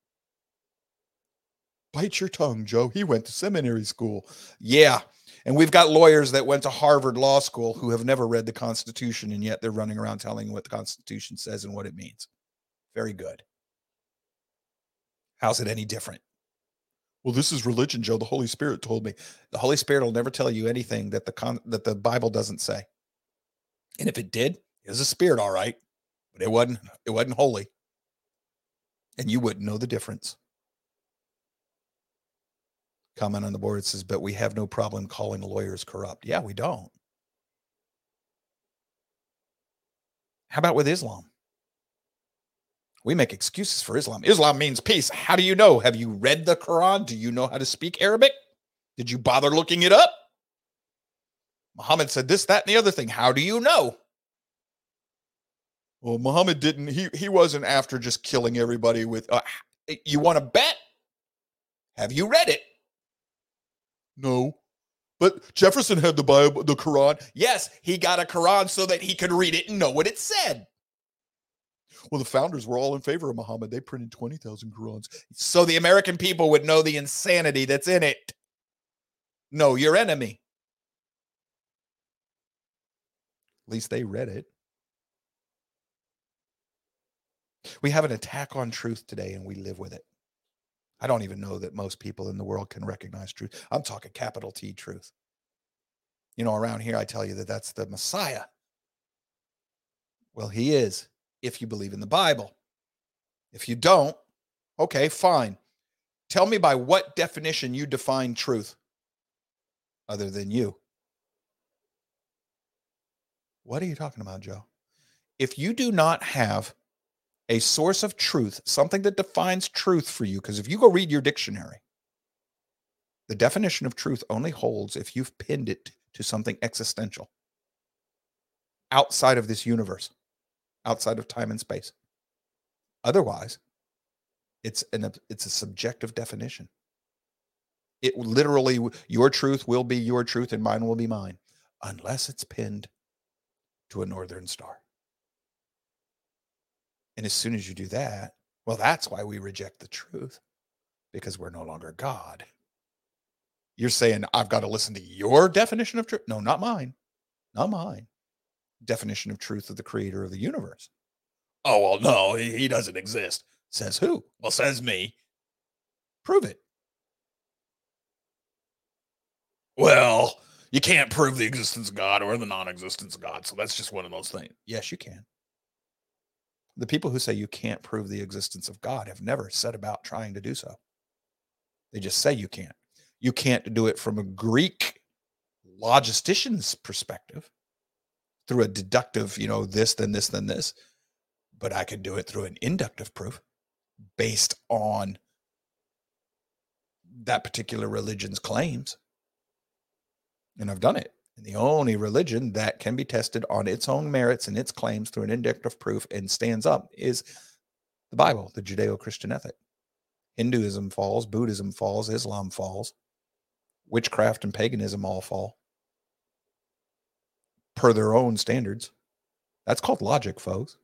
bite your tongue, Joe. He went to seminary school. Yeah. And we've got lawyers that went to Harvard Law School who have never read the Constitution, and yet they're running around telling what the Constitution says and what it means. Very good. How's it any different? Well, this is religion, Joe. The Holy Spirit told me. The Holy Spirit will never tell you anything that the con- that the Bible doesn't say. And if it did, it was a spirit, all right, but it wasn't. It wasn't holy, and you wouldn't know the difference comment on the board. Says, but we have no problem calling lawyers corrupt. Yeah, we don't. How about with Islam? We make excuses for Islam. Islam means peace. How do you know? Have you read the Quran? Do you know how to speak Arabic? Did you bother looking it up? Muhammad said this, that, and the other thing. How do you know? Well, Muhammad didn't, he, he wasn't after just killing everybody with, uh, you want to bet? Have you read it? No. But Jefferson had the Bible, the Quran. Yes, he got a Quran so that he could read it and know what it said. Well, the founders were all in favor of Muhammad. They printed 20,000 Qurans. So the American people would know the insanity that's in it. Know your enemy. At least they read it. We have an attack on truth today and we live with it. I don't even know that most people in the world can recognize truth. I'm talking capital T truth. You know, around here, I tell you that that's the Messiah. Well, he is, if you believe in the Bible. If you don't, okay, fine. Tell me by what definition you define truth other than you. What are you talking about, Joe? If you do not have a source of truth, something that defines truth for you, because if you go read your dictionary, the definition of truth only holds if you've pinned it to something existential outside of this universe, outside of time and space. Otherwise, it's an it's a subjective definition. It literally your truth will be your truth and mine will be mine unless it's pinned to a northern star. And as soon as you do that, well that's why we reject the truth because we're no longer God. You're saying I've got to listen to your definition of truth? No, not mine. Not mine. Definition of truth of the creator of the universe. Oh, well, no, he, he doesn't exist. Says who? Well, says me. Prove it. Well, you can't prove the existence of God or the non existence of God. So that's just one of those things. Yes, you can. The people who say you can't prove the existence of God have never set about trying to do so. They just say you can't. You can't do it from a Greek logistician's perspective through a deductive, you know, this, then this, then this. But I can do it through an inductive proof based on that particular religion's claims. And I've done it. And the only religion that can be tested on its own merits and its claims through an inductive proof and stands up is the Bible, the Judeo Christian ethic. Hinduism falls, Buddhism falls, Islam falls, witchcraft and paganism all fall per their own standards. That's called logic, folks.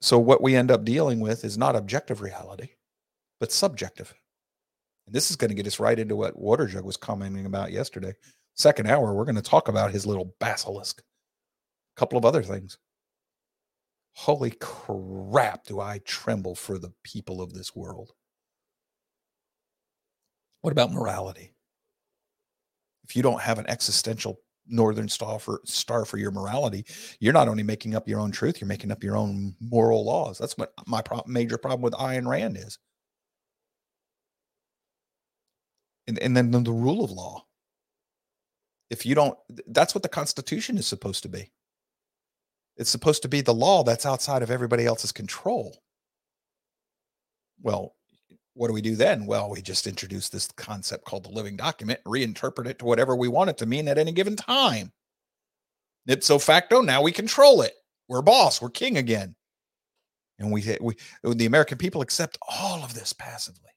So, what we end up dealing with is not objective reality, but subjective. And this is going to get us right into what Waterjug was commenting about yesterday. Second hour, we're going to talk about his little basilisk. A couple of other things. Holy crap, do I tremble for the people of this world. What about morality? If you don't have an existential northern star for star for your morality, you're not only making up your own truth, you're making up your own moral laws. That's what my pro- major problem with Ayn Rand is. And, and then the rule of law. If you don't, that's what the Constitution is supposed to be. It's supposed to be the law that's outside of everybody else's control. Well, what do we do then? Well, we just introduce this concept called the living document, reinterpret it to whatever we want it to mean at any given time. Ipso facto, now we control it. We're boss, we're king again. And we, we the American people accept all of this passively.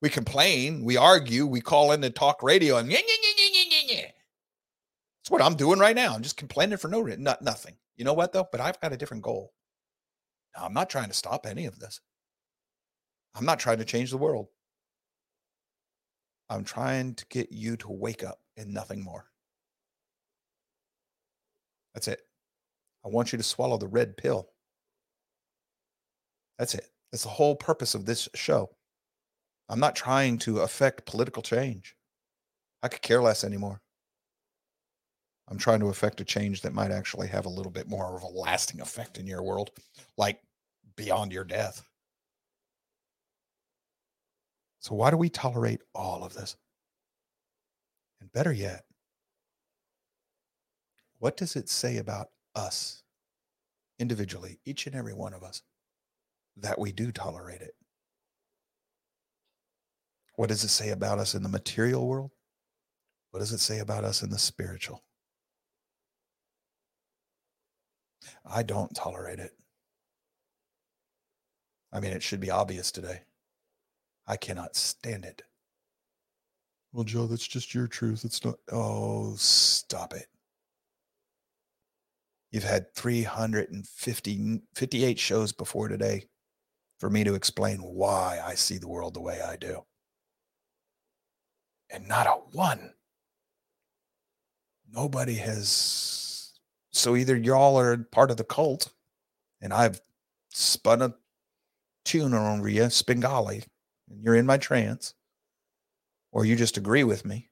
We complain, we argue, we call in the talk radio and yeah, yeah, yeah. That's what I'm doing right now. I'm just complaining for no reason, not nothing. You know what though? But I've got a different goal. Now, I'm not trying to stop any of this. I'm not trying to change the world. I'm trying to get you to wake up and nothing more. That's it. I want you to swallow the red pill. That's it. That's the whole purpose of this show. I'm not trying to affect political change. I could care less anymore. I'm trying to affect a change that might actually have a little bit more of a lasting effect in your world, like beyond your death. So, why do we tolerate all of this? And better yet, what does it say about us individually, each and every one of us, that we do tolerate it? What does it say about us in the material world? What does it say about us in the spiritual? I don't tolerate it. I mean, it should be obvious today. I cannot stand it. Well, Joe, that's just your truth. It's not. Oh, stop it. You've had 350, 58 shows before today for me to explain why I see the world the way I do. And not a one. Nobody has. So either y'all are part of the cult, and I've spun a tune on you, Svengali, and you're in my trance, or you just agree with me.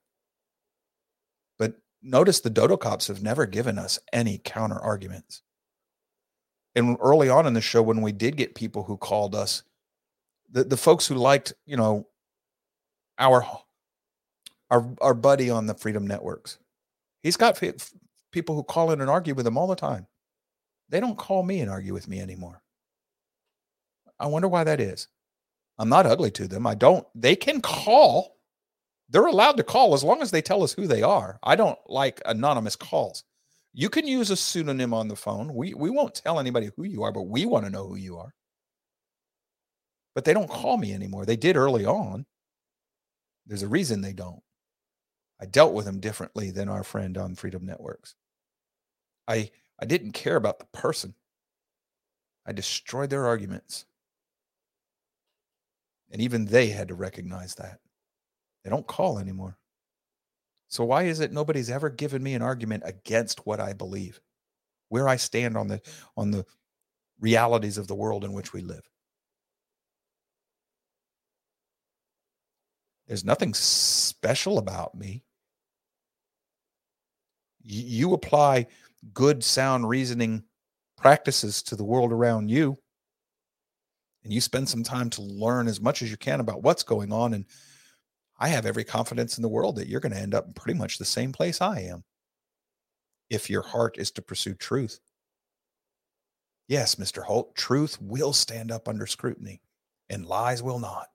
But notice the Dodo cops have never given us any counter arguments. And early on in the show, when we did get people who called us, the, the folks who liked, you know, our our our buddy on the Freedom Networks, he's got fe- people who call in and argue with him all the time. They don't call me and argue with me anymore. I wonder why that is. I'm not ugly to them. I don't. They can call. They're allowed to call as long as they tell us who they are. I don't like anonymous calls. You can use a pseudonym on the phone. We we won't tell anybody who you are, but we want to know who you are. But they don't call me anymore. They did early on. There's a reason they don't. I dealt with them differently than our friend on Freedom Networks. I I didn't care about the person. I destroyed their arguments. And even they had to recognize that. They don't call anymore. So why is it nobody's ever given me an argument against what I believe, where I stand on the on the realities of the world in which we live? There's nothing special about me. You apply good, sound reasoning practices to the world around you, and you spend some time to learn as much as you can about what's going on and I have every confidence in the world that you're going to end up in pretty much the same place I am if your heart is to pursue truth. Yes, Mr. Holt, truth will stand up under scrutiny and lies will not.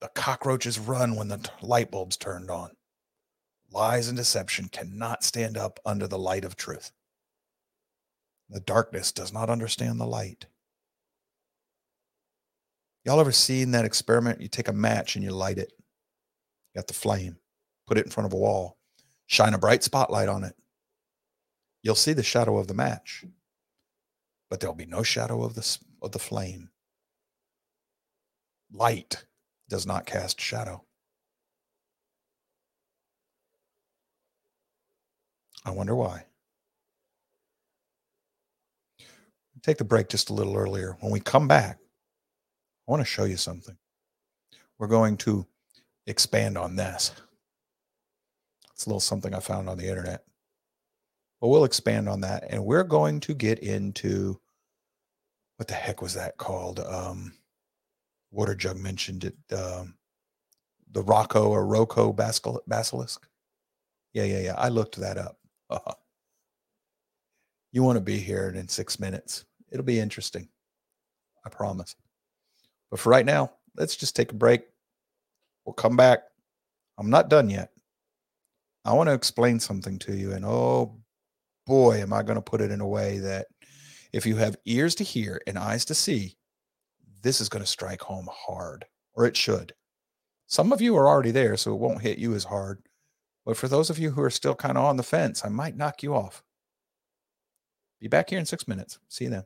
The cockroaches run when the light bulb's turned on. Lies and deception cannot stand up under the light of truth. The darkness does not understand the light. Y'all ever seen that experiment? You take a match and you light it. You got the flame, put it in front of a wall, shine a bright spotlight on it. You'll see the shadow of the match, but there'll be no shadow of the, of the flame. Light does not cast shadow. I wonder why. Take the break just a little earlier. When we come back, I want to show you something. We're going to expand on this. It's a little something I found on the internet. But we'll expand on that. And we're going to get into what the heck was that called? Um, Water Jug mentioned it. Um, the Roko or Roko basilisk. Yeah, yeah, yeah. I looked that up. Uh-huh. You want to be here in six minutes. It'll be interesting. I promise. But for right now, let's just take a break. We'll come back. I'm not done yet. I want to explain something to you. And oh boy, am I going to put it in a way that if you have ears to hear and eyes to see, this is going to strike home hard, or it should. Some of you are already there, so it won't hit you as hard. But for those of you who are still kind of on the fence, I might knock you off. Be back here in six minutes. See you then.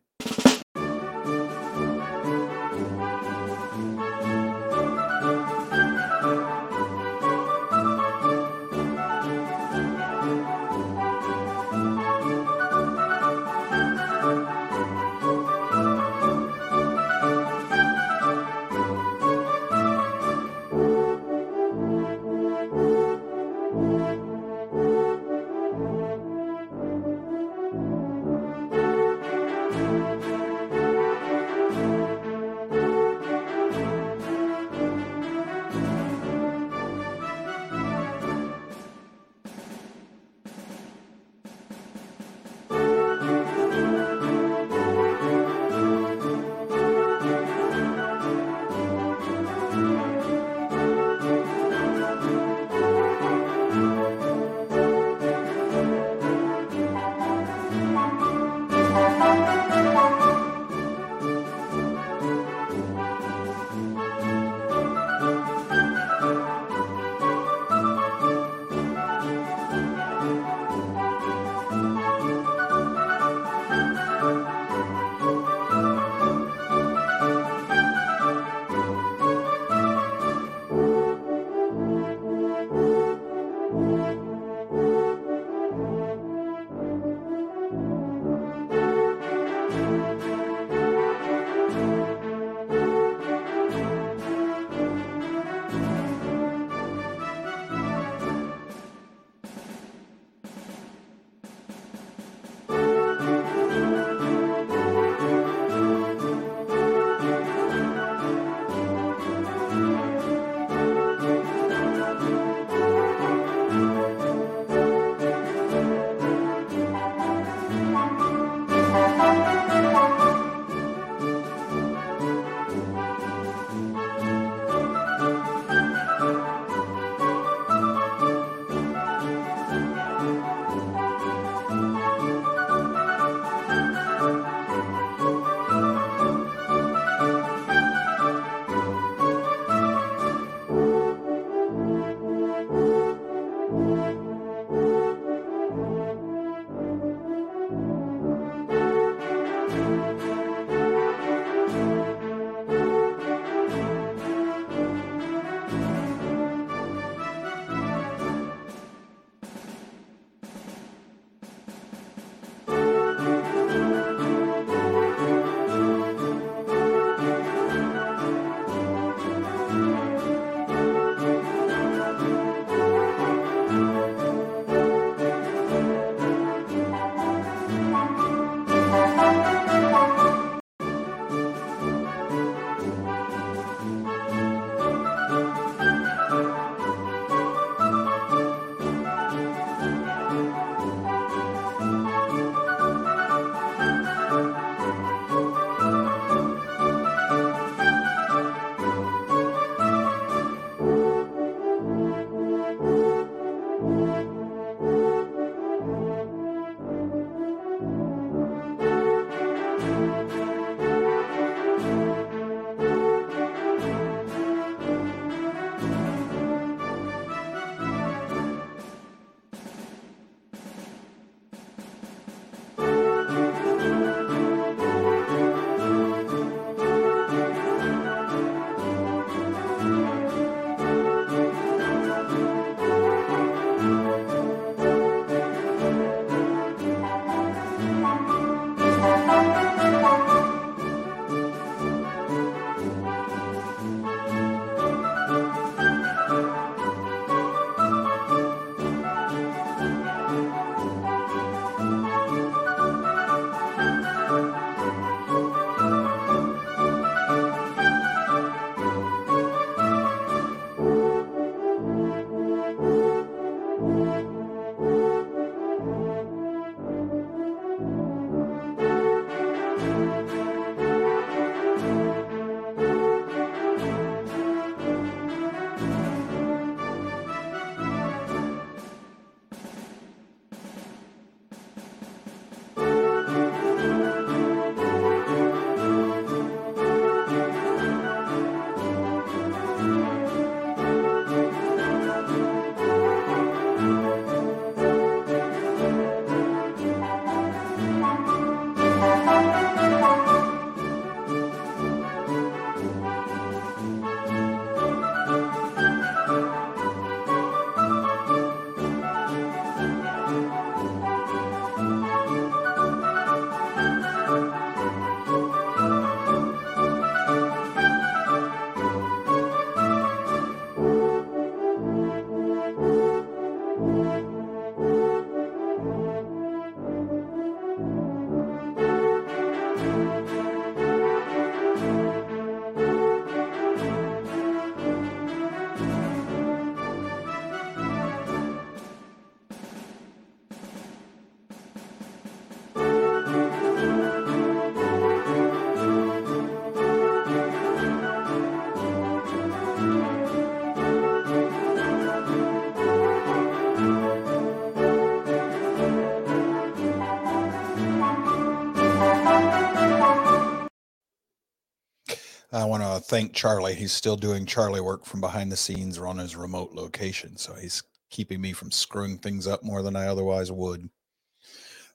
Thank Charlie. He's still doing Charlie work from behind the scenes or on his remote location. So he's keeping me from screwing things up more than I otherwise would.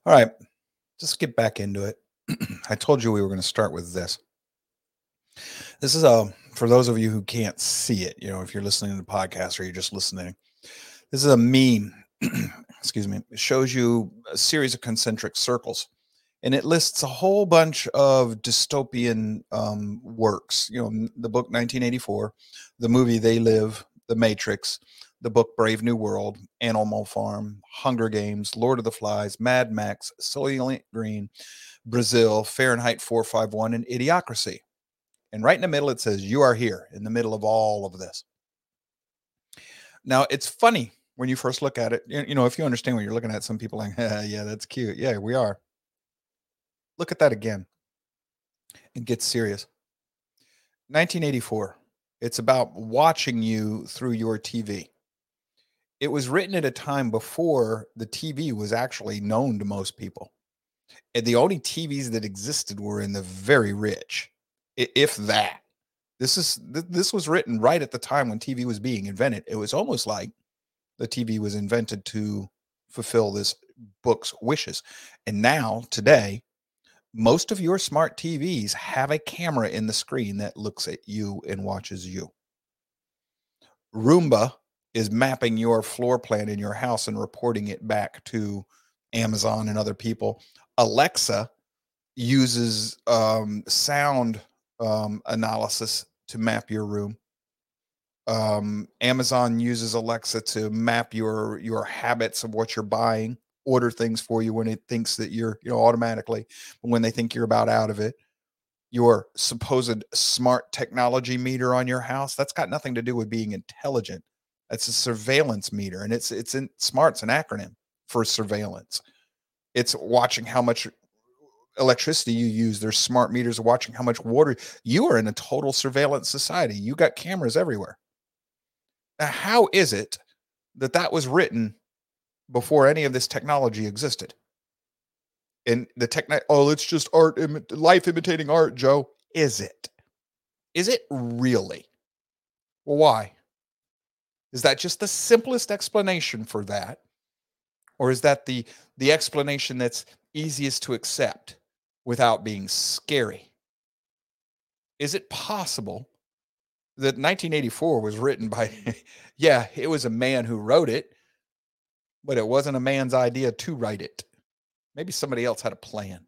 All right, just get back into it. I told you we were going to start with this. This is a for those of you who can't see it, you know, if you're listening to the podcast or you're just listening, this is a meme. Excuse me. It shows you a series of concentric circles and it lists a whole bunch of dystopian um, works. You know, the book 1984, the movie They Live, The Matrix, the book Brave New World, Animal Farm, Hunger Games, Lord of the Flies, Mad Max, Soylent Green, Brazil, Fahrenheit 451, and Idiocracy. And right in the middle, it says, You are here in the middle of all of this. Now, it's funny when you first look at it. You know, if you understand what you're looking at, some people like, yeah, that's cute. Yeah, we are. Look at that again and get serious. 1984. It's about watching you through your TV. It was written at a time before the TV was actually known to most people. And the only TVs that existed were in the very rich, if that. This is this was written right at the time when TV was being invented. It was almost like the TV was invented to fulfill this book's wishes. And now, today, most of your smart TVs have a camera in the screen that looks at you and watches you. Roomba is mapping your floor plan in your house and reporting it back to Amazon and other people. Alexa uses um, sound um, analysis to map your room. Um, Amazon uses Alexa to map your your habits of what you're buying order things for you when it thinks that you're, you know, automatically when they think you're about out of it. Your supposed smart technology meter on your house, that's got nothing to do with being intelligent. That's a surveillance meter. And it's it's in smart's an acronym for surveillance. It's watching how much electricity you use. There's smart meters watching how much water you are in a total surveillance society. You got cameras everywhere. Now, how is it that that was written before any of this technology existed. And the tech, oh, it's just art, Im- life imitating art, Joe. Is it? Is it really? Well, why? Is that just the simplest explanation for that? Or is that the, the explanation that's easiest to accept without being scary? Is it possible that 1984 was written by, yeah, it was a man who wrote it, but it wasn't a man's idea to write it. Maybe somebody else had a plan.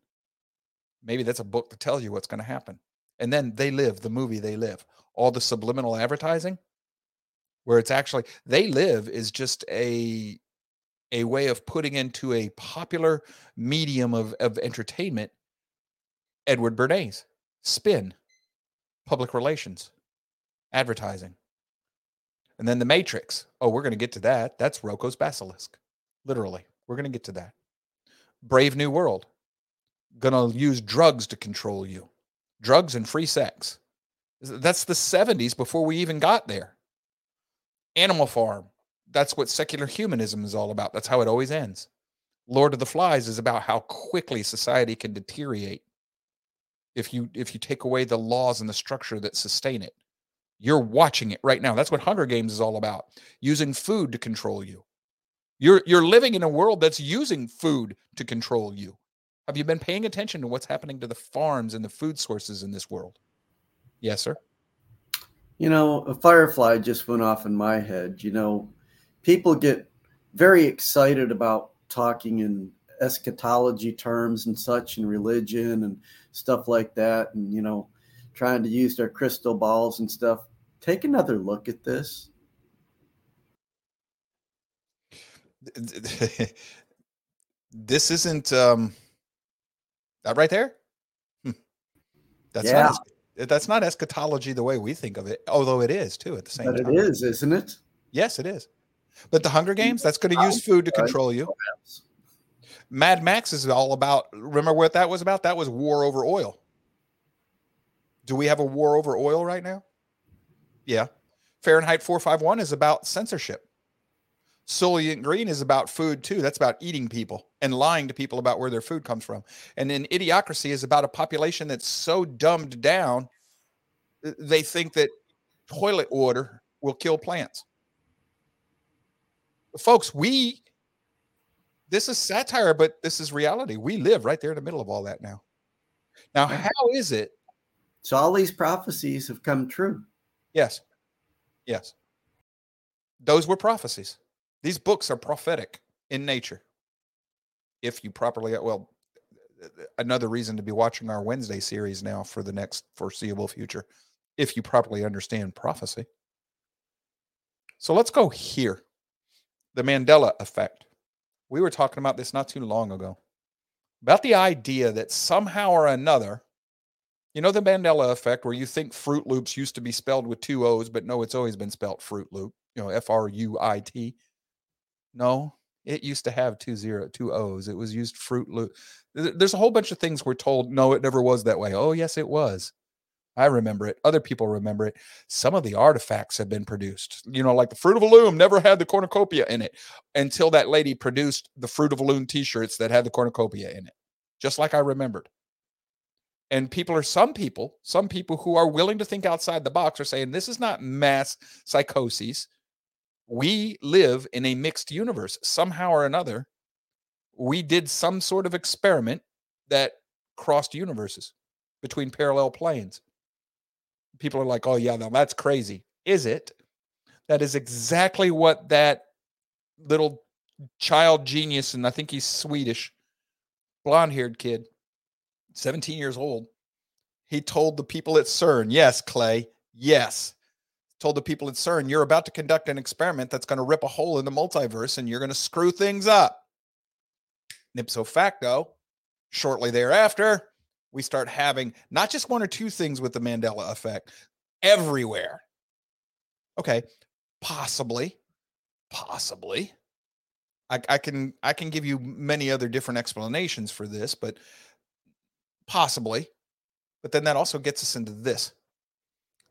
Maybe that's a book that tells you what's going to happen. And then they live the movie they live. All the subliminal advertising where it's actually they live is just a a way of putting into a popular medium of, of entertainment Edward Bernays, spin, public relations, advertising. And then the Matrix. Oh, we're going to get to that. That's Roko's basilisk. Literally. We're going to get to that. Brave New World. Going to use drugs to control you. Drugs and free sex. That's the 70s before we even got there. Animal Farm. That's what secular humanism is all about. That's how it always ends. Lord of the Flies is about how quickly society can deteriorate if you if you take away the laws and the structure that sustain it. You're watching it right now. That's what Hunger Games is all about. Using food to control you. You're you're living in a world that's using food to control you. Have you been paying attention to what's happening to the farms and the food sources in this world? Yes, sir. You know, a firefly just went off in my head. You know, people get very excited about talking in eschatology terms and such and religion and stuff like that and you know trying to use their crystal balls and stuff take another look at this this isn't um that right there? Hmm. that's yeah. not that's not eschatology the way we think of it although it is too at the same but time. it is isn't it? Yes it is. But the hunger games that's going to use food to control you. Mad max is all about remember what that was about? That was war over oil. Do we have a war over oil right now? Yeah. Fahrenheit 451 is about censorship Soylent Green is about food too. That's about eating people and lying to people about where their food comes from. And then Idiocracy is about a population that's so dumbed down uh, they think that toilet water will kill plants. Folks, we this is satire, but this is reality. We live right there in the middle of all that now. Now, how is it? So all these prophecies have come true. Yes. Yes. Those were prophecies. These books are prophetic in nature. If you properly, uh, well, another reason to be watching our Wednesday series now for the next foreseeable future, if you properly understand prophecy. So let's go here. The Mandela effect. We were talking about this not too long ago about the idea that somehow or another, you know, the Mandela effect, where you think Fruit Loops used to be spelled with two O's, but no, it's always been spelled Fruit Loop, you know, F R U I T. No, it used to have two zero two O's. It was used Fruit Loop. There's a whole bunch of things we're told, no, it never was that way. Oh, yes, it was. I remember it. Other people remember it. Some of the artifacts have been produced. You know, like the Fruit of a Loom never had the cornucopia in it until that lady produced the Fruit of a Loom t-shirts that had the cornucopia in it, just like I remembered. And people are some people, some people who are willing to think outside the box are saying this is not mass psychoses. We live in a mixed universe. Somehow or another, we did some sort of experiment that crossed universes between parallel planes people are like, oh, yeah, now that's crazy. Is it? That is exactly what that little child genius, and I think he's Swedish, blonde haired kid, 17 years old, he told the people at CERN, yes, Clay, yes. Told the people at CERN, you're about to conduct an experiment that's going to rip a hole in the multiverse and you're going to screw things up. Ipso facto, shortly thereafter, we start having not just one or two things with the Mandela effect everywhere. Okay, possibly, possibly. I, I can I can give you many other different explanations for this, but possibly. But then that also gets us into this.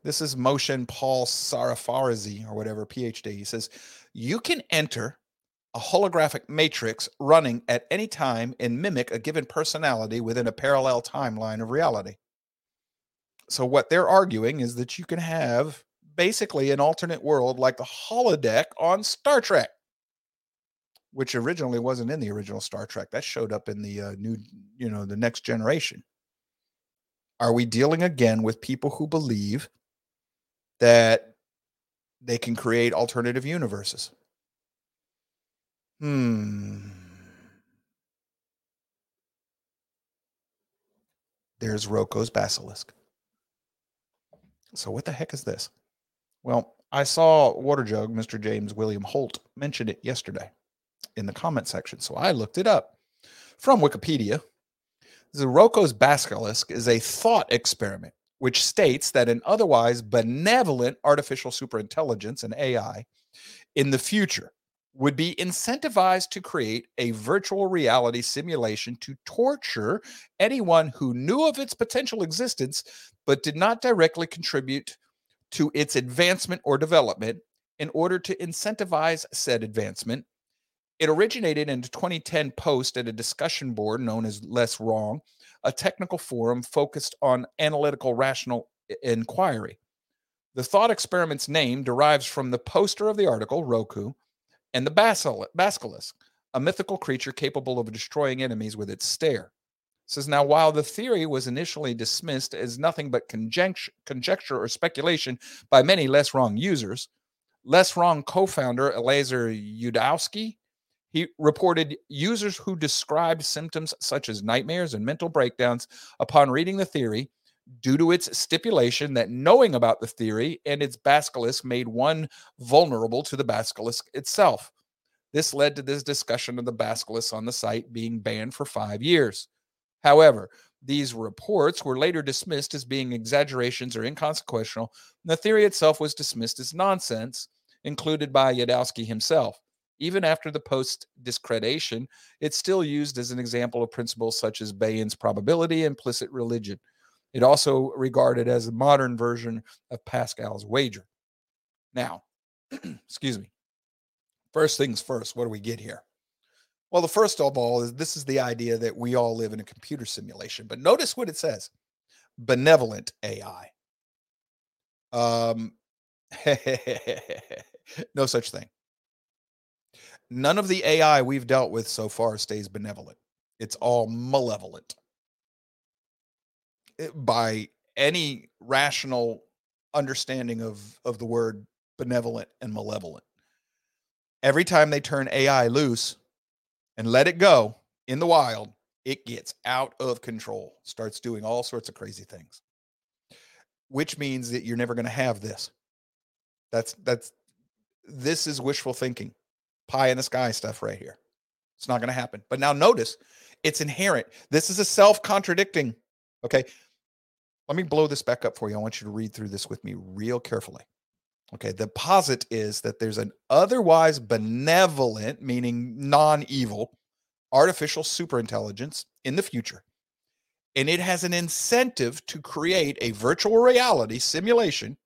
This is Mohsen Paul Sarafarazi or whatever PhD. He says you can enter a holographic matrix running at any time and mimic a given personality within a parallel timeline of reality. So, what they're arguing is that you can have basically an alternate world like the holodeck on Star Trek, which originally wasn't in the original Star Trek. That showed up in the uh, new, you know, the next generation. Are we dealing again with people who believe that they can create alternative universes? Hmm. There's Roko's basilisk. So what the heck is this? Well, I saw Water Jug, Mr. James William Holt, mention it yesterday in the comment section. So I looked it up from Wikipedia. The Roko's basilisk is a thought experiment which states that an otherwise benevolent artificial superintelligence and AI in the future would be incentivized to create a virtual reality simulation to torture anyone who knew of its potential existence but did not directly contribute to its advancement or development in order to incentivize said advancement. It originated in a 2010 post at a discussion board known as Less Wrong, a technical forum focused on analytical rational inquiry. The thought experiment's name derives from the poster of the article, Roko, and the basilisk, a mythical creature capable of destroying enemies with its stare. It says now, while the theory was initially dismissed as nothing but conjecture, conjecture or speculation by many less wrong users, less wrong co-founder Eliezer Yudkowsky he reported users who described symptoms such as nightmares and mental breakdowns upon reading the theory due to its stipulation that knowing about the theory and its basilisk made one vulnerable to the basilisk itself. This led to this discussion of the basilisk on the site being banned for five years. However, these reports were later dismissed as being exaggerations or inconsequential, and the theory itself was dismissed as nonsense, included by Yudkowsky himself. Even after the post discreditation, it's still used as an example of principles such as Bayes' probability, implicit religion. It also regarded as a modern version of Pascal's wager. Now, excuse me. First things first, what do we get here? Well, the first of all is this is the idea that we all live in a computer simulation. But notice what it says benevolent AI. Um, no such thing. None of the AI we've dealt with so far stays benevolent. It's all malevolent. It- by any rational understanding of, of the word benevolent and malevolent. Every time they turn AI loose and let it go in the wild, it gets out of control, starts doing all sorts of crazy things, which means that you're never going to have this. That's that's this is wishful thinking, pie in the sky stuff right here. It's not going to happen. But now notice it's inherent. This is a self contradicting. Okay. Let me blow this back up for you. I want you to read through this with me real carefully. Okay. The posit is that there's an otherwise benevolent, meaning non evil, artificial superintelligence in the future. And it has an incentive to create a virtual reality simulation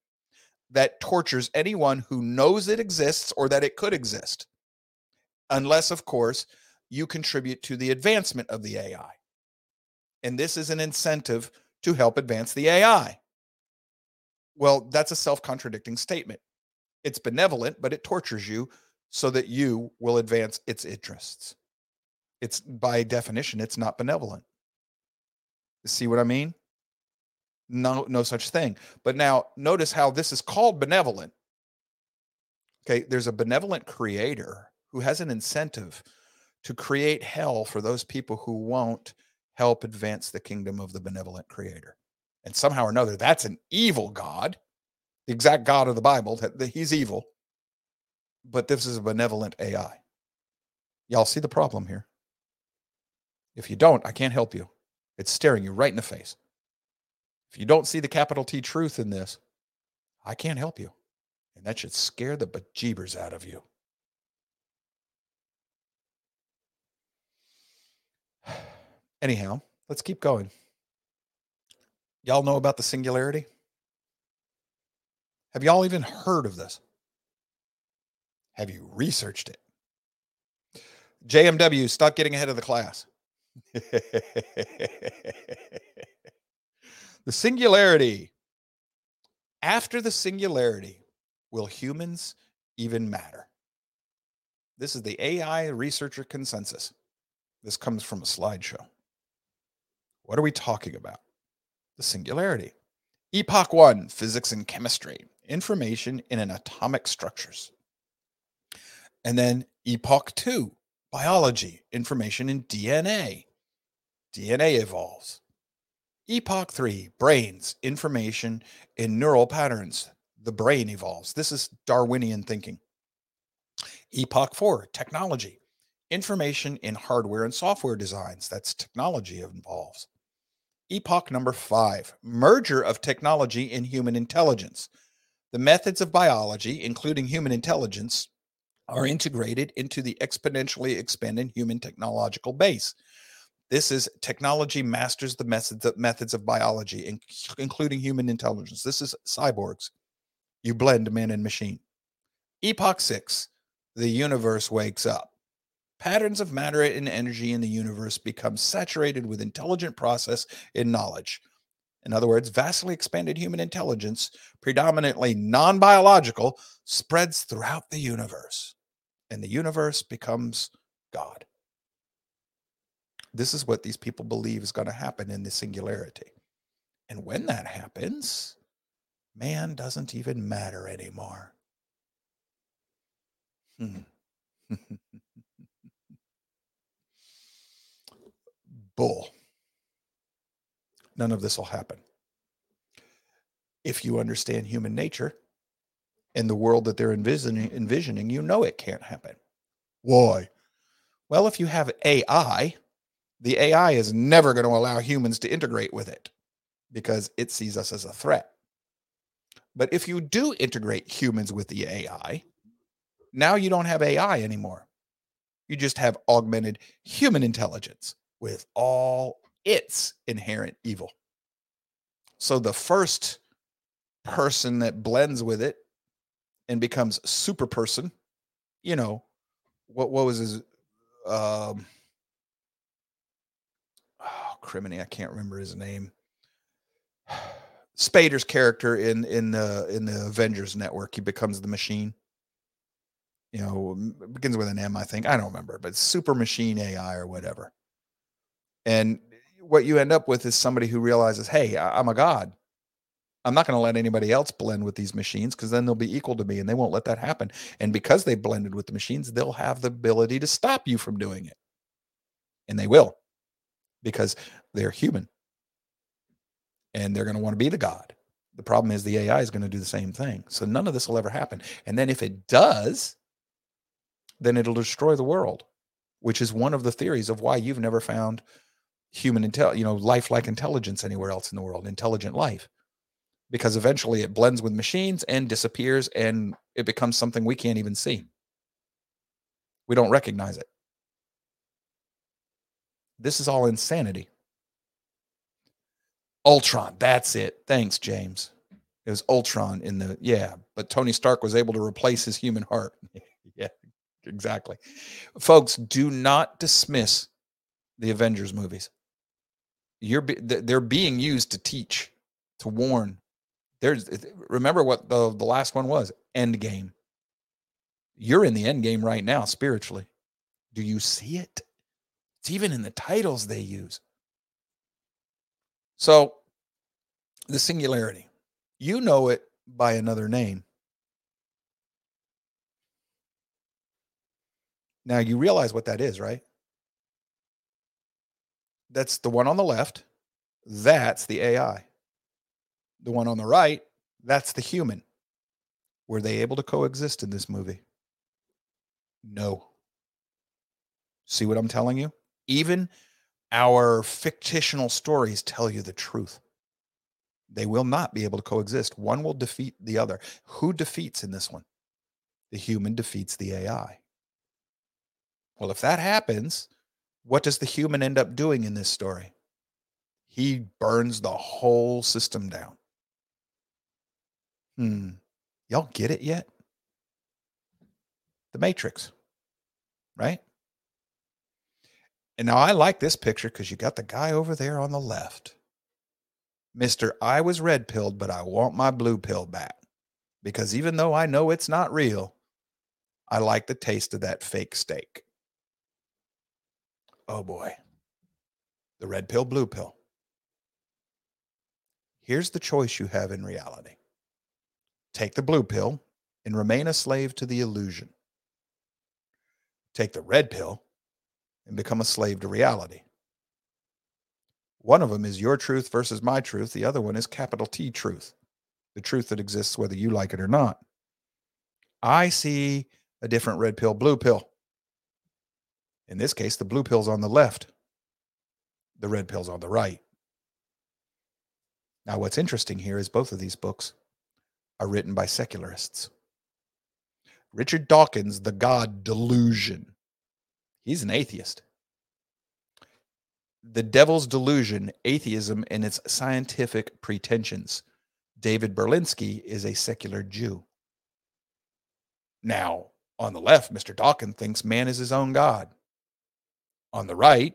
that tortures anyone who knows it exists or that it could exist. Unless, of course, you contribute to the advancement of the AI. And this is an incentive to help advance the AI. Well, that's a self contradicting statement. It's benevolent, but it tortures you so that you will advance its interests. It's by definition, it's not benevolent. See what I mean? No, no such thing. But now notice how this is called benevolent. Okay, there's a benevolent creator who has an incentive to create hell for those people who won't help advance the kingdom of the benevolent creator. And somehow or another, that's an evil God, the exact God of the Bible, he's evil. But this is a benevolent AI. Y'all see the problem here? If you don't, I can't help you. It's staring you right in the face. If you don't see the capital T truth in this, I can't help you. And that should scare the bejeebers out of you. Anyhow, let's keep going. Y'all know about the singularity? Have y'all even heard of this? Have you researched it? JMW, stop getting ahead of the class. the singularity. After the singularity, will humans even matter? This is the AI researcher consensus. This comes from a slideshow. What are we talking about? The singularity. Epoch one, physics and chemistry, information in an atomic structures. And then epoch two, biology, information in DNA. DNA evolves. Epoch three, brains, information in neural patterns. The brain evolves. This is Darwinian thinking. Epoch four, technology, information in hardware and software designs. That's technology involves. Epoch number five, merger of technology and human intelligence. The methods of biology, including human intelligence, are integrated into the exponentially expanding human technological base. This is technology masters the methods of, methods of biology, including human intelligence. This is cyborgs. You blend man and machine. Epoch six, the universe wakes up. Patterns of matter and energy in the universe become saturated with intelligent process and knowledge. In other words, vastly expanded human intelligence, predominantly non biological, spreads throughout the universe, and the universe becomes God. This is what these people believe is going to happen in the singularity. And when that happens, man doesn't even matter anymore. Hmm. Bull. None of this will happen. If you understand human nature and the world that they're envisioning, envisioning, you know it can't happen. Why? Well, if you have AI, the AI is never going to allow humans to integrate with it because it sees us as a threat. But if you do integrate humans with the AI, now you don't have AI anymore. You just have augmented human intelligence with all its inherent evil. So the first person that blends with it and becomes super person, you know, what what was his um oh criminy, I can't remember his name. Spader's character in in the in the Avengers network, he becomes the machine. You know, begins with an M, I think. I don't remember, but super machine AI or whatever. And what you end up with is somebody who realizes, hey, I'm a god. I'm not going to let anybody else blend with these machines because then they'll be equal to me and they won't let that happen. And because they blended with the machines, they'll have the ability to stop you from doing it. And they will because they're human and they're going to want to be the god. The problem is the AI is going to do the same thing. So none of this will ever happen. And then if it does, then it'll destroy the world, which is one of the theories of why you've never found human intel, you know, lifelike intelligence anywhere else in the world, intelligent life. Because eventually it blends with machines and disappears and it becomes something we can't even see. We don't recognize it. This is all insanity. Ultron, that's it. Thanks, James. It was Ultron in the yeah, but Tony Stark was able to replace his human heart. yeah, exactly. Folks, do not dismiss the Avengers movies. You're they're being used to teach, to warn. There's remember what the the last one was, end game. You're in the end game right now spiritually. Do you see it? It's even in the titles they use. So, the singularity, you know it by another name. Now, you realize what that is, right? That's the one on the left. That's the AI. The one on the right, that's the human. Were they able to coexist in this movie? No. See what I'm telling you? Even our fictional stories tell you the truth. They will not be able to coexist. One will defeat the other. Who defeats in this one? The human defeats the AI. Well, if that happens, what does the human end up doing in this story? He burns the whole system down. Hmm. Y'all get it yet? The Matrix, right? And now I like this picture because you got the guy over there on the left. Mr. I was red pilled, but I want my blue pill back. Because even though I know it's not real, I like the taste of that fake steak. Oh boy. The red pill, blue pill. Here's the choice you have in reality take the blue pill and remain a slave to the illusion. Take the red pill and become a slave to reality. One of them is your truth versus my truth. The other one is capital T truth, the truth that exists whether you like it or not. I see a different red pill, blue pill. In this case, the blue pill's on the left, the red pill's on the right. Now, what's interesting here is both of these books are written by secularists. Richard Dawkins, The God Delusion, he's an atheist. The Devil's Delusion, Atheism and its Scientific Pretensions. David Berlinski is a secular Jew. Now, on the left, Mr. Dawkins thinks man is his own God. On the right,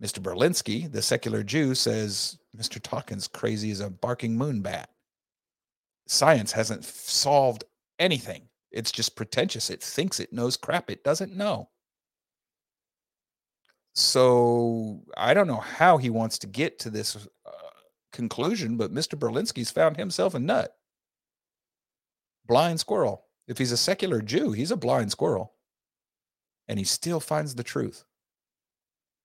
Mr. Berlinski, the secular Jew, says Mr. Dawkins crazy as a barking moonbat. Science hasn't f- solved anything. It's just pretentious. It thinks it knows crap it doesn't know. So I don't know how he wants to get to this uh, conclusion, but Mr. Berlinski's found himself a nut. Blind squirrel. If he's a secular Jew, he's a blind squirrel. And he still finds the truth.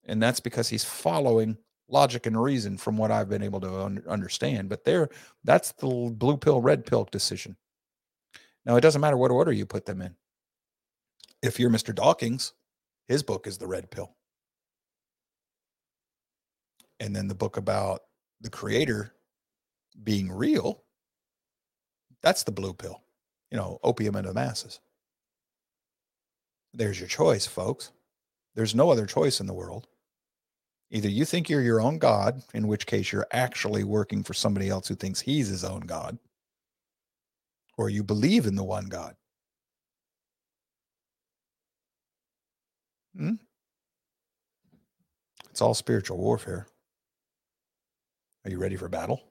And that's because he's following logic and reason from what I've been able to un- understand. But there, that's the blue pill, red pill decision. Now, it doesn't matter what order you put them in. If you're Mr. Dawkins, his book is the red pill. And then the book about the creator being real, that's the blue pill, you know, opium into the masses. There's your choice, folks. There's no other choice in the world. Either you think you're your own God, in which case you're actually working for somebody else who thinks he's his own God, or you believe in the one God. Hmm? It's all spiritual warfare. Are you ready for battle?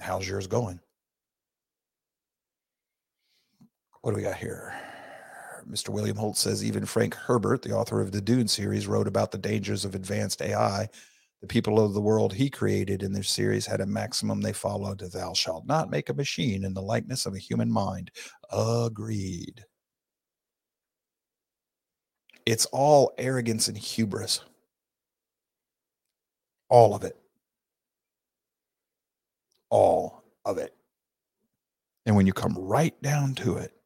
How's yours going? What do we got here? Mr. William Holt says even Frank Herbert, the author of the Dune series, wrote about the dangers of advanced AI. The people of the world he created in their series had a maximum they followed thou shalt not make a machine in the likeness of a human mind. Agreed. It's all arrogance and hubris. All of it. All of it. And when you come right down to it,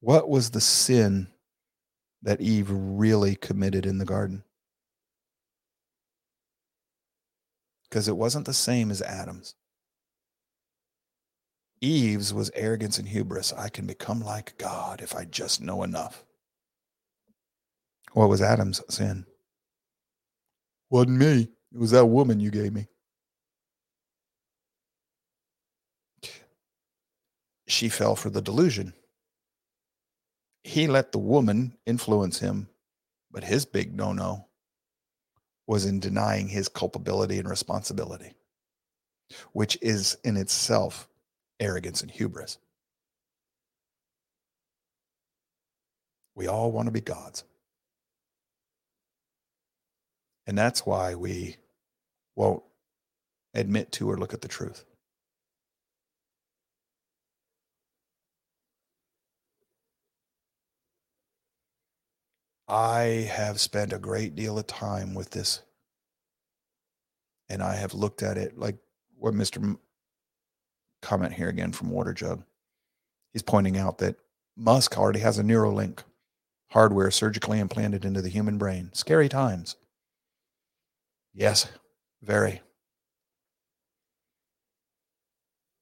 what was the sin that Eve really committed in the garden? Because it wasn't the same as Adam's. Eve's was arrogance and hubris. I can become like God if I just know enough. What was Adam's sin? Wasn't me. It was that woman you gave me. She fell for the delusion. He let the woman influence him, but his big no no was in denying his culpability and responsibility, which is in itself arrogance and hubris. We all want to be gods. And that's why we won't admit to or look at the truth. I have spent a great deal of time with this. And I have looked at it like what Mr. Comment here again from Water Jug. He's pointing out that Musk already has a Neuralink hardware surgically implanted into the human brain. Scary times. Yes, very.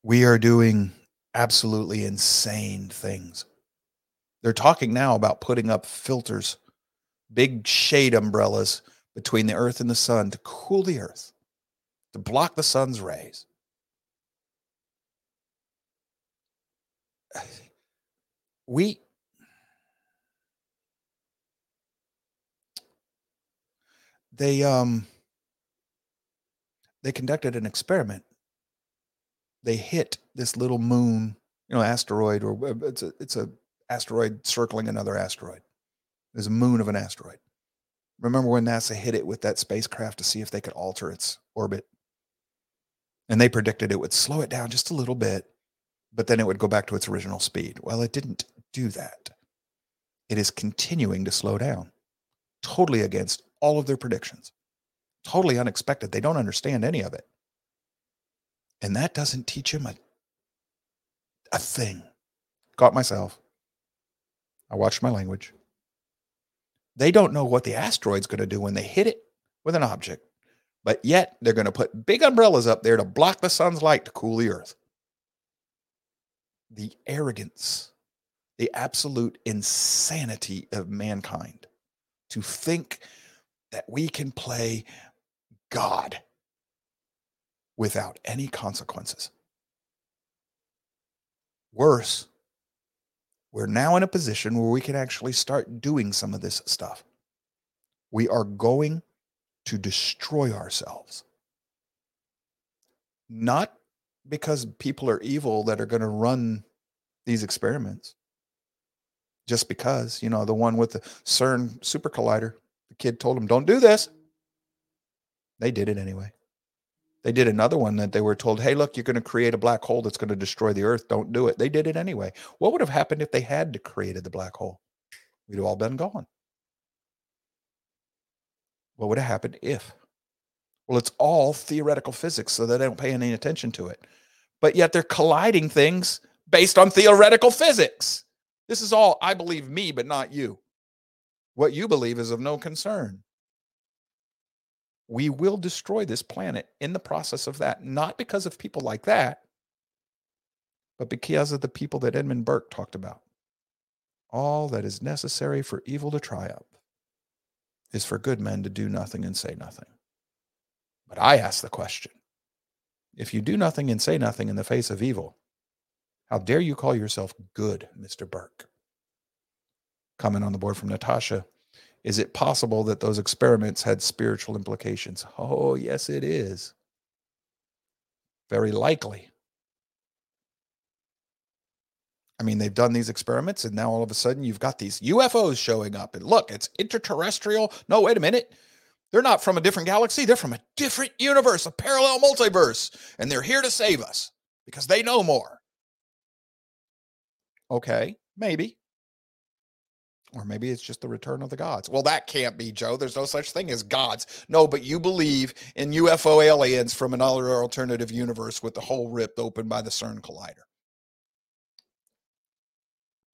We are doing absolutely insane things. They're talking now about putting up filters, big shade umbrellas between the earth and the sun to cool the earth, to block the sun's rays. We they um they conducted an experiment. They hit this little moon, you know, asteroid, or uh, it's a it's a asteroid circling another asteroid. There's a moon of an asteroid. Remember when NASA hit it with that spacecraft to see if they could alter its orbit? And they predicted it would slow it down just a little bit, but then it would go back to its original speed. Well, it didn't do that. It is continuing to slow down, totally against all of their predictions totally unexpected. They don't understand any of it. And that doesn't teach them a, a thing. Caught myself. I watched my language. They don't know what the asteroid's going to do when they hit it with an object, but yet they're going to put big umbrellas up there to block the sun's light to cool the earth. The arrogance, the absolute insanity of mankind to think that we can play God without any consequences. Worse, we're now in a position where we can actually start doing some of this stuff. We are going to destroy ourselves. Not because people are evil that are going to run these experiments, just because, you know, the one with the CERN super collider, the kid told him, don't do this. They did it anyway. They did another one that they were told, hey, look, you're going to create a black hole that's going to destroy the earth. Don't do it. They did it anyway. What would have happened if they had created the black hole? We'd have all been gone. What would have happened if? Well, it's all theoretical physics, so they don't pay any attention to it. But yet they're colliding things based on theoretical physics. This is all, I believe me, but not you. What you believe is of no concern we will destroy this planet in the process of that, not because of people like that, but because of the people that Edmund Burke talked about. All that is necessary for evil to triumph is for good men to do nothing and say nothing. But I ask the question if you do nothing and say nothing in the face of evil, how dare you call yourself good, Mr. Burke? Comment on the board from Natasha. Is it possible that those experiments had spiritual implications? Oh, yes, it is. Very likely. I mean, they've done these experiments, and now all of a sudden you've got these UFOs showing up. And look, it's interterrestrial. No, wait a minute. They're not from a different galaxy. They're from a different universe, a parallel multiverse. And they're here to save us because they know more. Okay, maybe. Or maybe it's just the return of the gods. Well, that can't be, Joe. There's no such thing as gods. No, but you believe in UFO aliens from another alternative universe with the hole ripped open by the CERN collider.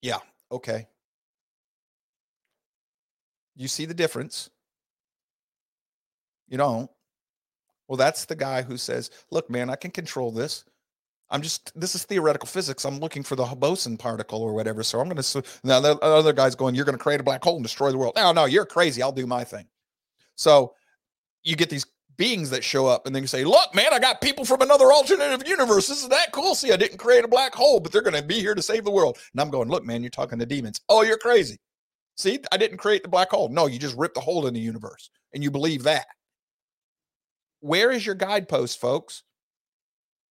Yeah, okay. You see the difference? You don't. Well, that's the guy who says, look, man, I can control this. I'm just, this is theoretical physics. I'm looking for the boson particle or whatever. So I'm going to, now the other guy's going, you're going to create a black hole and destroy the world. No, no, you're crazy. I'll do my thing. So you get these beings that show up and then you say, look, man, I got people from another alternative universe. This is that cool. See, I didn't create a black hole, but they're going to be here to save the world. And I'm going, look, man, you're talking to demons. Oh, you're crazy. See, I didn't create the black hole. No, you just ripped a hole in the universe and you believe that. Where is your guidepost, folks?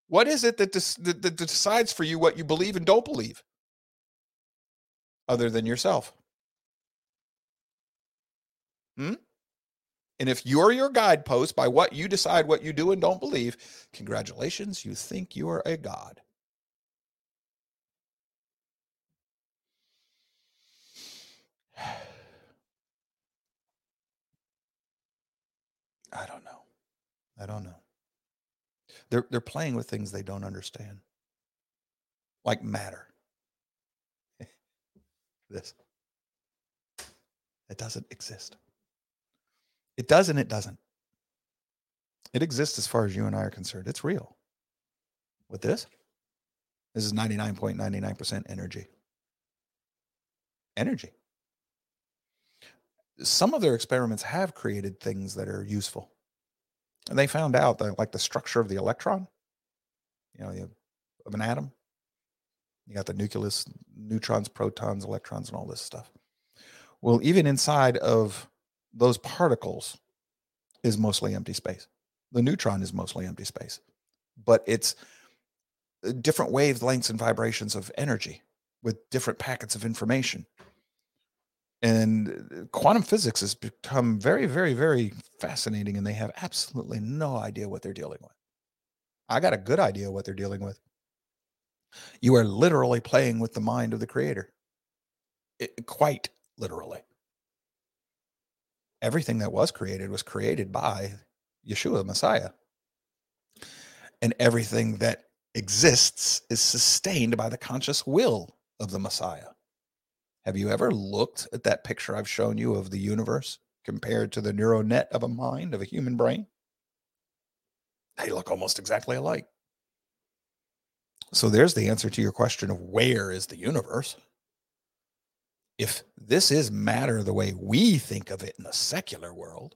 What is it that, that, that decides for you what you believe and don't believe? Other than yourself. Hmm? And if you're your guidepost by what you decide what you do and don't believe, congratulations, you think you are a god. I don't know. I don't know. They're they're playing with things they don't understand. Like matter. this. It doesn't exist. It does and it doesn't. It exists as far as you and I are concerned. It's real. With this, this is 99.99% energy. Energy. Some of their experiments have created things that are useful. And they found out that, like the structure of the electron, you know, of an atom, you got the nucleus, neutrons, protons, electrons, and all this stuff. Well, even inside of those particles is mostly empty space. The neutron is mostly empty space, but it's uh, different wavelengths and vibrations of energy with different packets of information. And uh, quantum physics has become very, very, very fascinating, and they have absolutely no idea what they're dealing with. I got a good idea what they're dealing with. You are literally playing with the mind of the creator, it, quite literally everything that was created was created by Yeshua, the Messiah. And everything that exists is sustained by the conscious will of the Messiah. Have you ever looked at that picture I've shown you of the universe compared to the neural net of a mind, of a human brain? They look almost exactly alike. So there's the answer to your question of where is the universe? if this is matter the way we think of it in the secular world,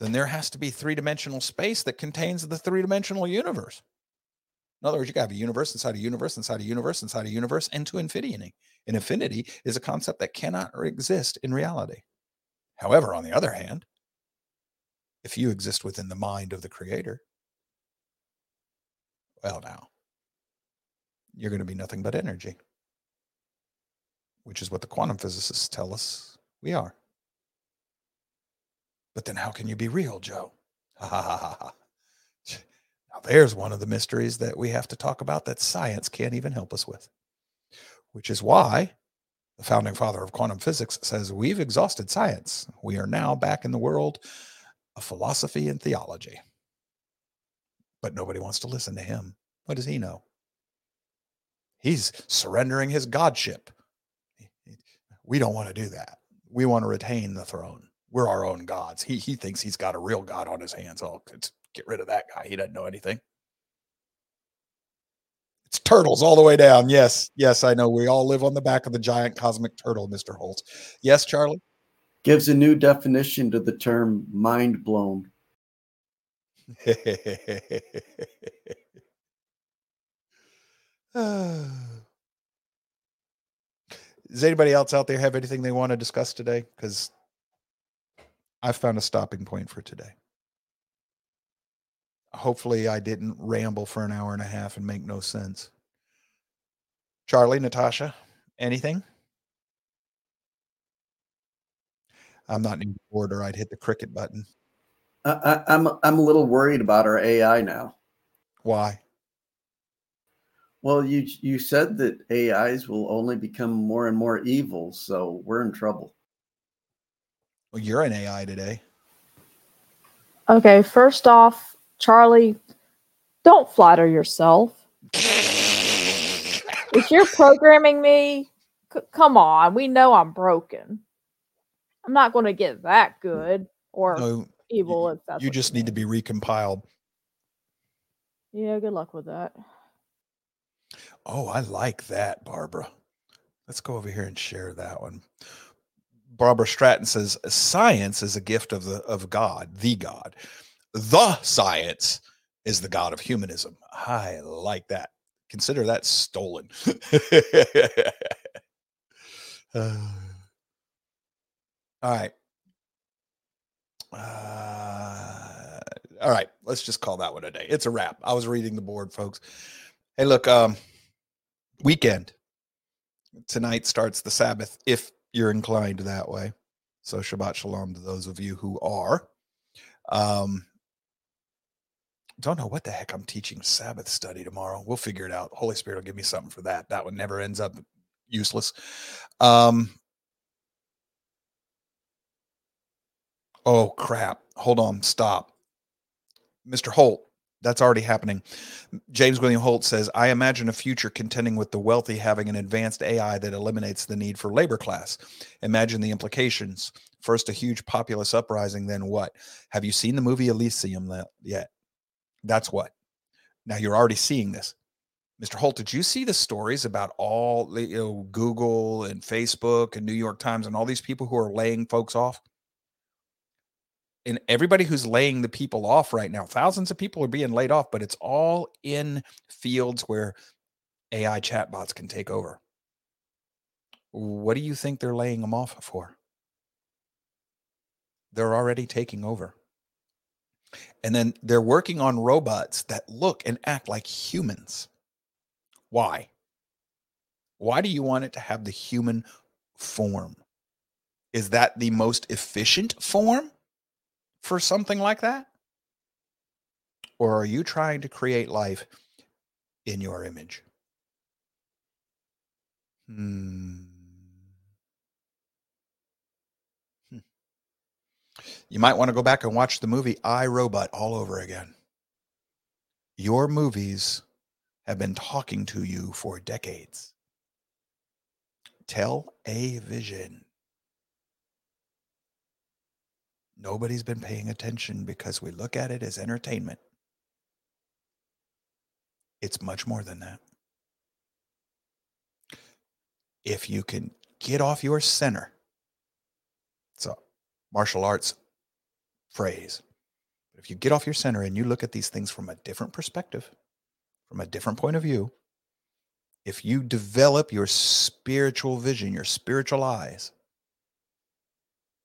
then there has to be three dimensional space that contains the three dimensional universe. In other words, you got to have a universe inside a universe inside a universe inside a universe into infinity. And infinity is a concept that cannot exist in reality. However, on the other hand, if you exist within the mind of the creator, well, now you're going to be nothing but energy which is what the quantum physicists tell us we are. But then how can you be real, Joe? Ha ha ha ha. Now there's one of the mysteries that we have to talk about that science can't even help us with, which is why the founding father of quantum physics says we've exhausted science. We are now back in the world of philosophy and theology. But nobody wants to listen to him. What does he know? He's surrendering his godship we don't want to do that. We want to retain the throne. We're our own gods. He he thinks he's got a real god on his hands. Oh, get rid of that guy. He doesn't know anything. It's turtles all the way down. Yes, yes, I know. We all live on the back of the giant cosmic turtle, Mr. Holt. Yes, Charlie? Gives a new definition to the term mind blown. Does anybody else out there have anything they want to discuss today? Because I've found a stopping point for today. Hopefully I didn't ramble for an hour and a half and make no sense. Charlie, Natasha, anything? I'm not in order. I'd hit the cricket button. I, I, I'm I'm a little worried about our AI now. Why? Well, you you said that AIs will only become more and more evil, so we're in trouble. Well, you're an AI today. Okay, first off, Charlie, don't flatter yourself. If you're programming me, c- come on. We know I'm broken. I'm not going to get that good or No, evil. if that's you just need to be recompiled. Yeah, good luck with that. Oh, I like that, Barbara. Let's go over here and share that one. Barbara Stratton says science is a gift of the of God, the God. The science is the God of humanism. I like that. Consider that stolen. Uh, all right. Uh, all right. Let's just call that one a day. It's a wrap. I was reading the board, folks. Hey, look, um, weekend. Tonight starts the Sabbath, if you're inclined that way. So Shabbat Shalom to those of you who are. Um, don't know what the heck I'm teaching Sabbath study tomorrow. We'll figure it out. Holy Spirit will give me something for that. That one never ends up useless. Um, oh crap! Hold on, stop, Mr. Holt. That's already happening. James William Holt says, I imagine a future contending with the wealthy having an advanced AI that eliminates the need for labor class. Imagine the implications. First, a huge populist uprising, then what? Have you seen the movie Elysium yet? That's what. Now you're already seeing this. Mr. Holt, did you see the stories about all the, you know, Google and Facebook and New York Times and all these people who are laying folks off? and everybody who's laying the people off right now, thousands of people are being laid off, but it's all in fields where AI chatbots can take over. What do you think they're laying them off for? They're already taking over. And then they're working on robots that look and act like humans. Why? Why do you want it to have the human form? Is that the most efficient form? for something like that? Or are you trying to create life in your image? Hmm. You might want to go back and watch the movie I Robot all over again. Your movies have been talking to you for decades. Tell a vision. Nobody's been paying attention because we look at it as entertainment. It's much more than that. If you can get off your center, a martial arts phrase. But If you get off your center and you look at these things from a different perspective, from a different point of view, if you develop your spiritual vision, your spiritual eyes,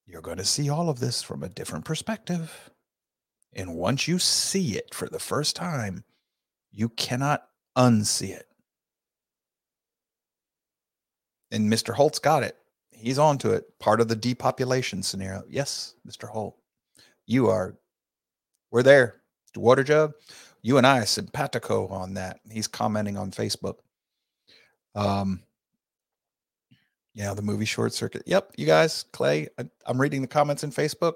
you're going to see all of this from a different perspective. And once you see it for the first time, you cannot unsee it. And Mr. Holt's got it. He's onto it. Part of the depopulation scenario. Yes, Mr. Holt, you are. We're there. Water jug. You and I simpatico on that. He's commenting on Facebook. Um, yeah, the movie Short Circuit. Yep, you guys, Clay, I, I'm reading the comments in Facebook.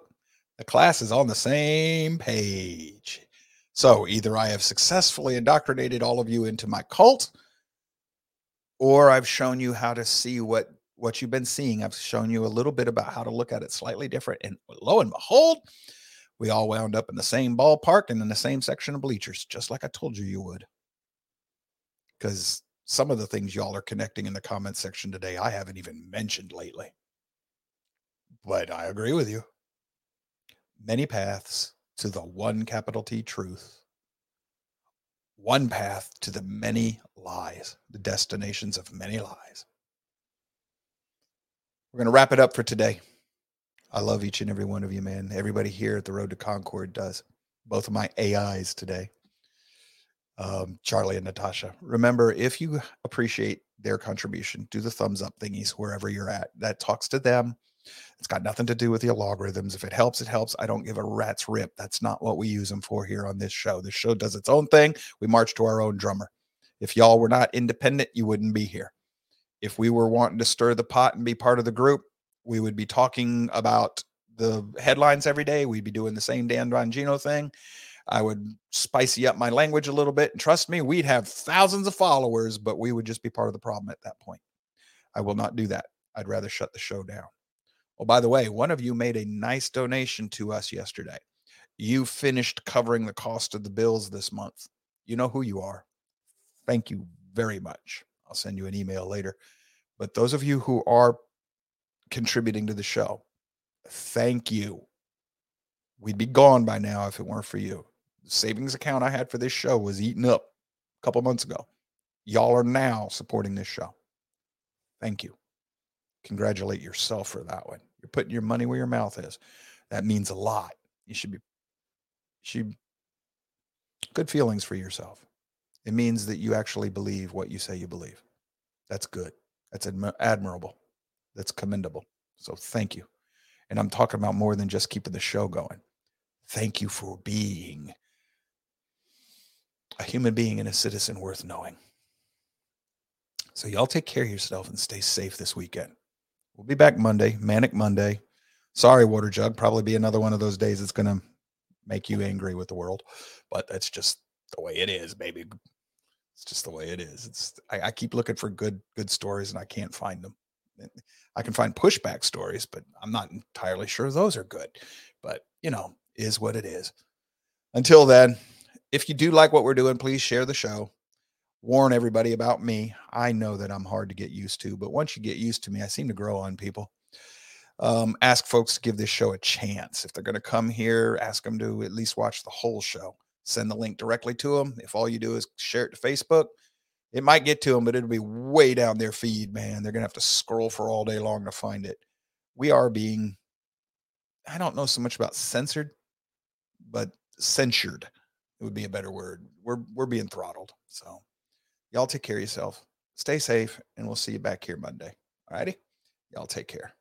The class is on the same page. So either I have successfully indoctrinated all of you into my cult, or I've shown you how to see what what you've been seeing. I've shown you a little bit about how to look at it slightly different. And lo and behold, we all wound up in the same ballpark and in the same section of bleachers, just like I told you you would. Because some of the things y'all are connecting in the comment section today, I haven't even mentioned lately. But I agree with you. Many paths to the one capital T truth. One path to the many lies, the destinations of many lies. We're going to wrap it up for today. I love each and every one of you, man. Everybody here at the Road to Concord does. both of my AIs today, um, Charlie and Natasha. Remember, if you appreciate their contribution, do the thumbs up thingies wherever you're at. That talks to them. It's got nothing to do with the logarithms. If it helps, it helps. I don't give a rat's rip. That's not what we use them for here on this show. This show does its own thing. We march to our own drummer. If y'all were not independent, you wouldn't be here. If we were wanting to stir the pot and be part of the group, we would be talking about the headlines every day. We'd be doing the same Dan Bongino thing. I would spicy up my language a little bit. And trust me, we'd have thousands of followers, but we would just be part of the problem at that point. I will not do that. I'd rather shut the show down. Oh, by the way, one of you made a nice donation to us yesterday. You finished covering the cost of the bills this month. You know who you are. Thank you very much. I'll send you an email later. But those of you who are contributing to the show, thank you. We'd be gone by now if it weren't for you. The savings account I had for this show was eaten up a couple months ago. Y'all are now supporting this show. Thank you. Congratulate yourself for that one. You're putting your money where your mouth is. That means a lot. You should be should good feelings for yourself. It means that you actually believe what you say you believe. That's good. That's admi- admirable. That's commendable. So thank you. And I'm talking about more than just keeping the show going. Thank you for being a human being and a citizen worth knowing. So, y'all take care of yourself and stay safe this weekend. We'll be back Monday, Manic Monday. Sorry, Water Jug. Probably be another one of those days that's going to make you angry with the world, but that's just the way it is, baby. It's just the way it is. It's I, I keep looking for good good stories and I can't find them. I can find pushback stories, but I'm not entirely sure those are good. But you know, is what it is. Until then, if you do like what we're doing, please share the show. Warn everybody about me. I know that I'm hard to get used to, but once you get used to me, I seem to grow on people. Um, ask folks to give this show a chance. If they're going to come here, ask them to at least watch the whole show. Send the link directly to them. If all you do is share it to Facebook, it might get to them, but it'll be way down their feed, man. They're going to have to scroll for all day long to find it. We are being, I don't know so much about censored, but censured. It would be a better word. We're we're being throttled. So y'all take care of yourself. Stay safe, and we'll see you back here Monday. All righty. Y'all take care.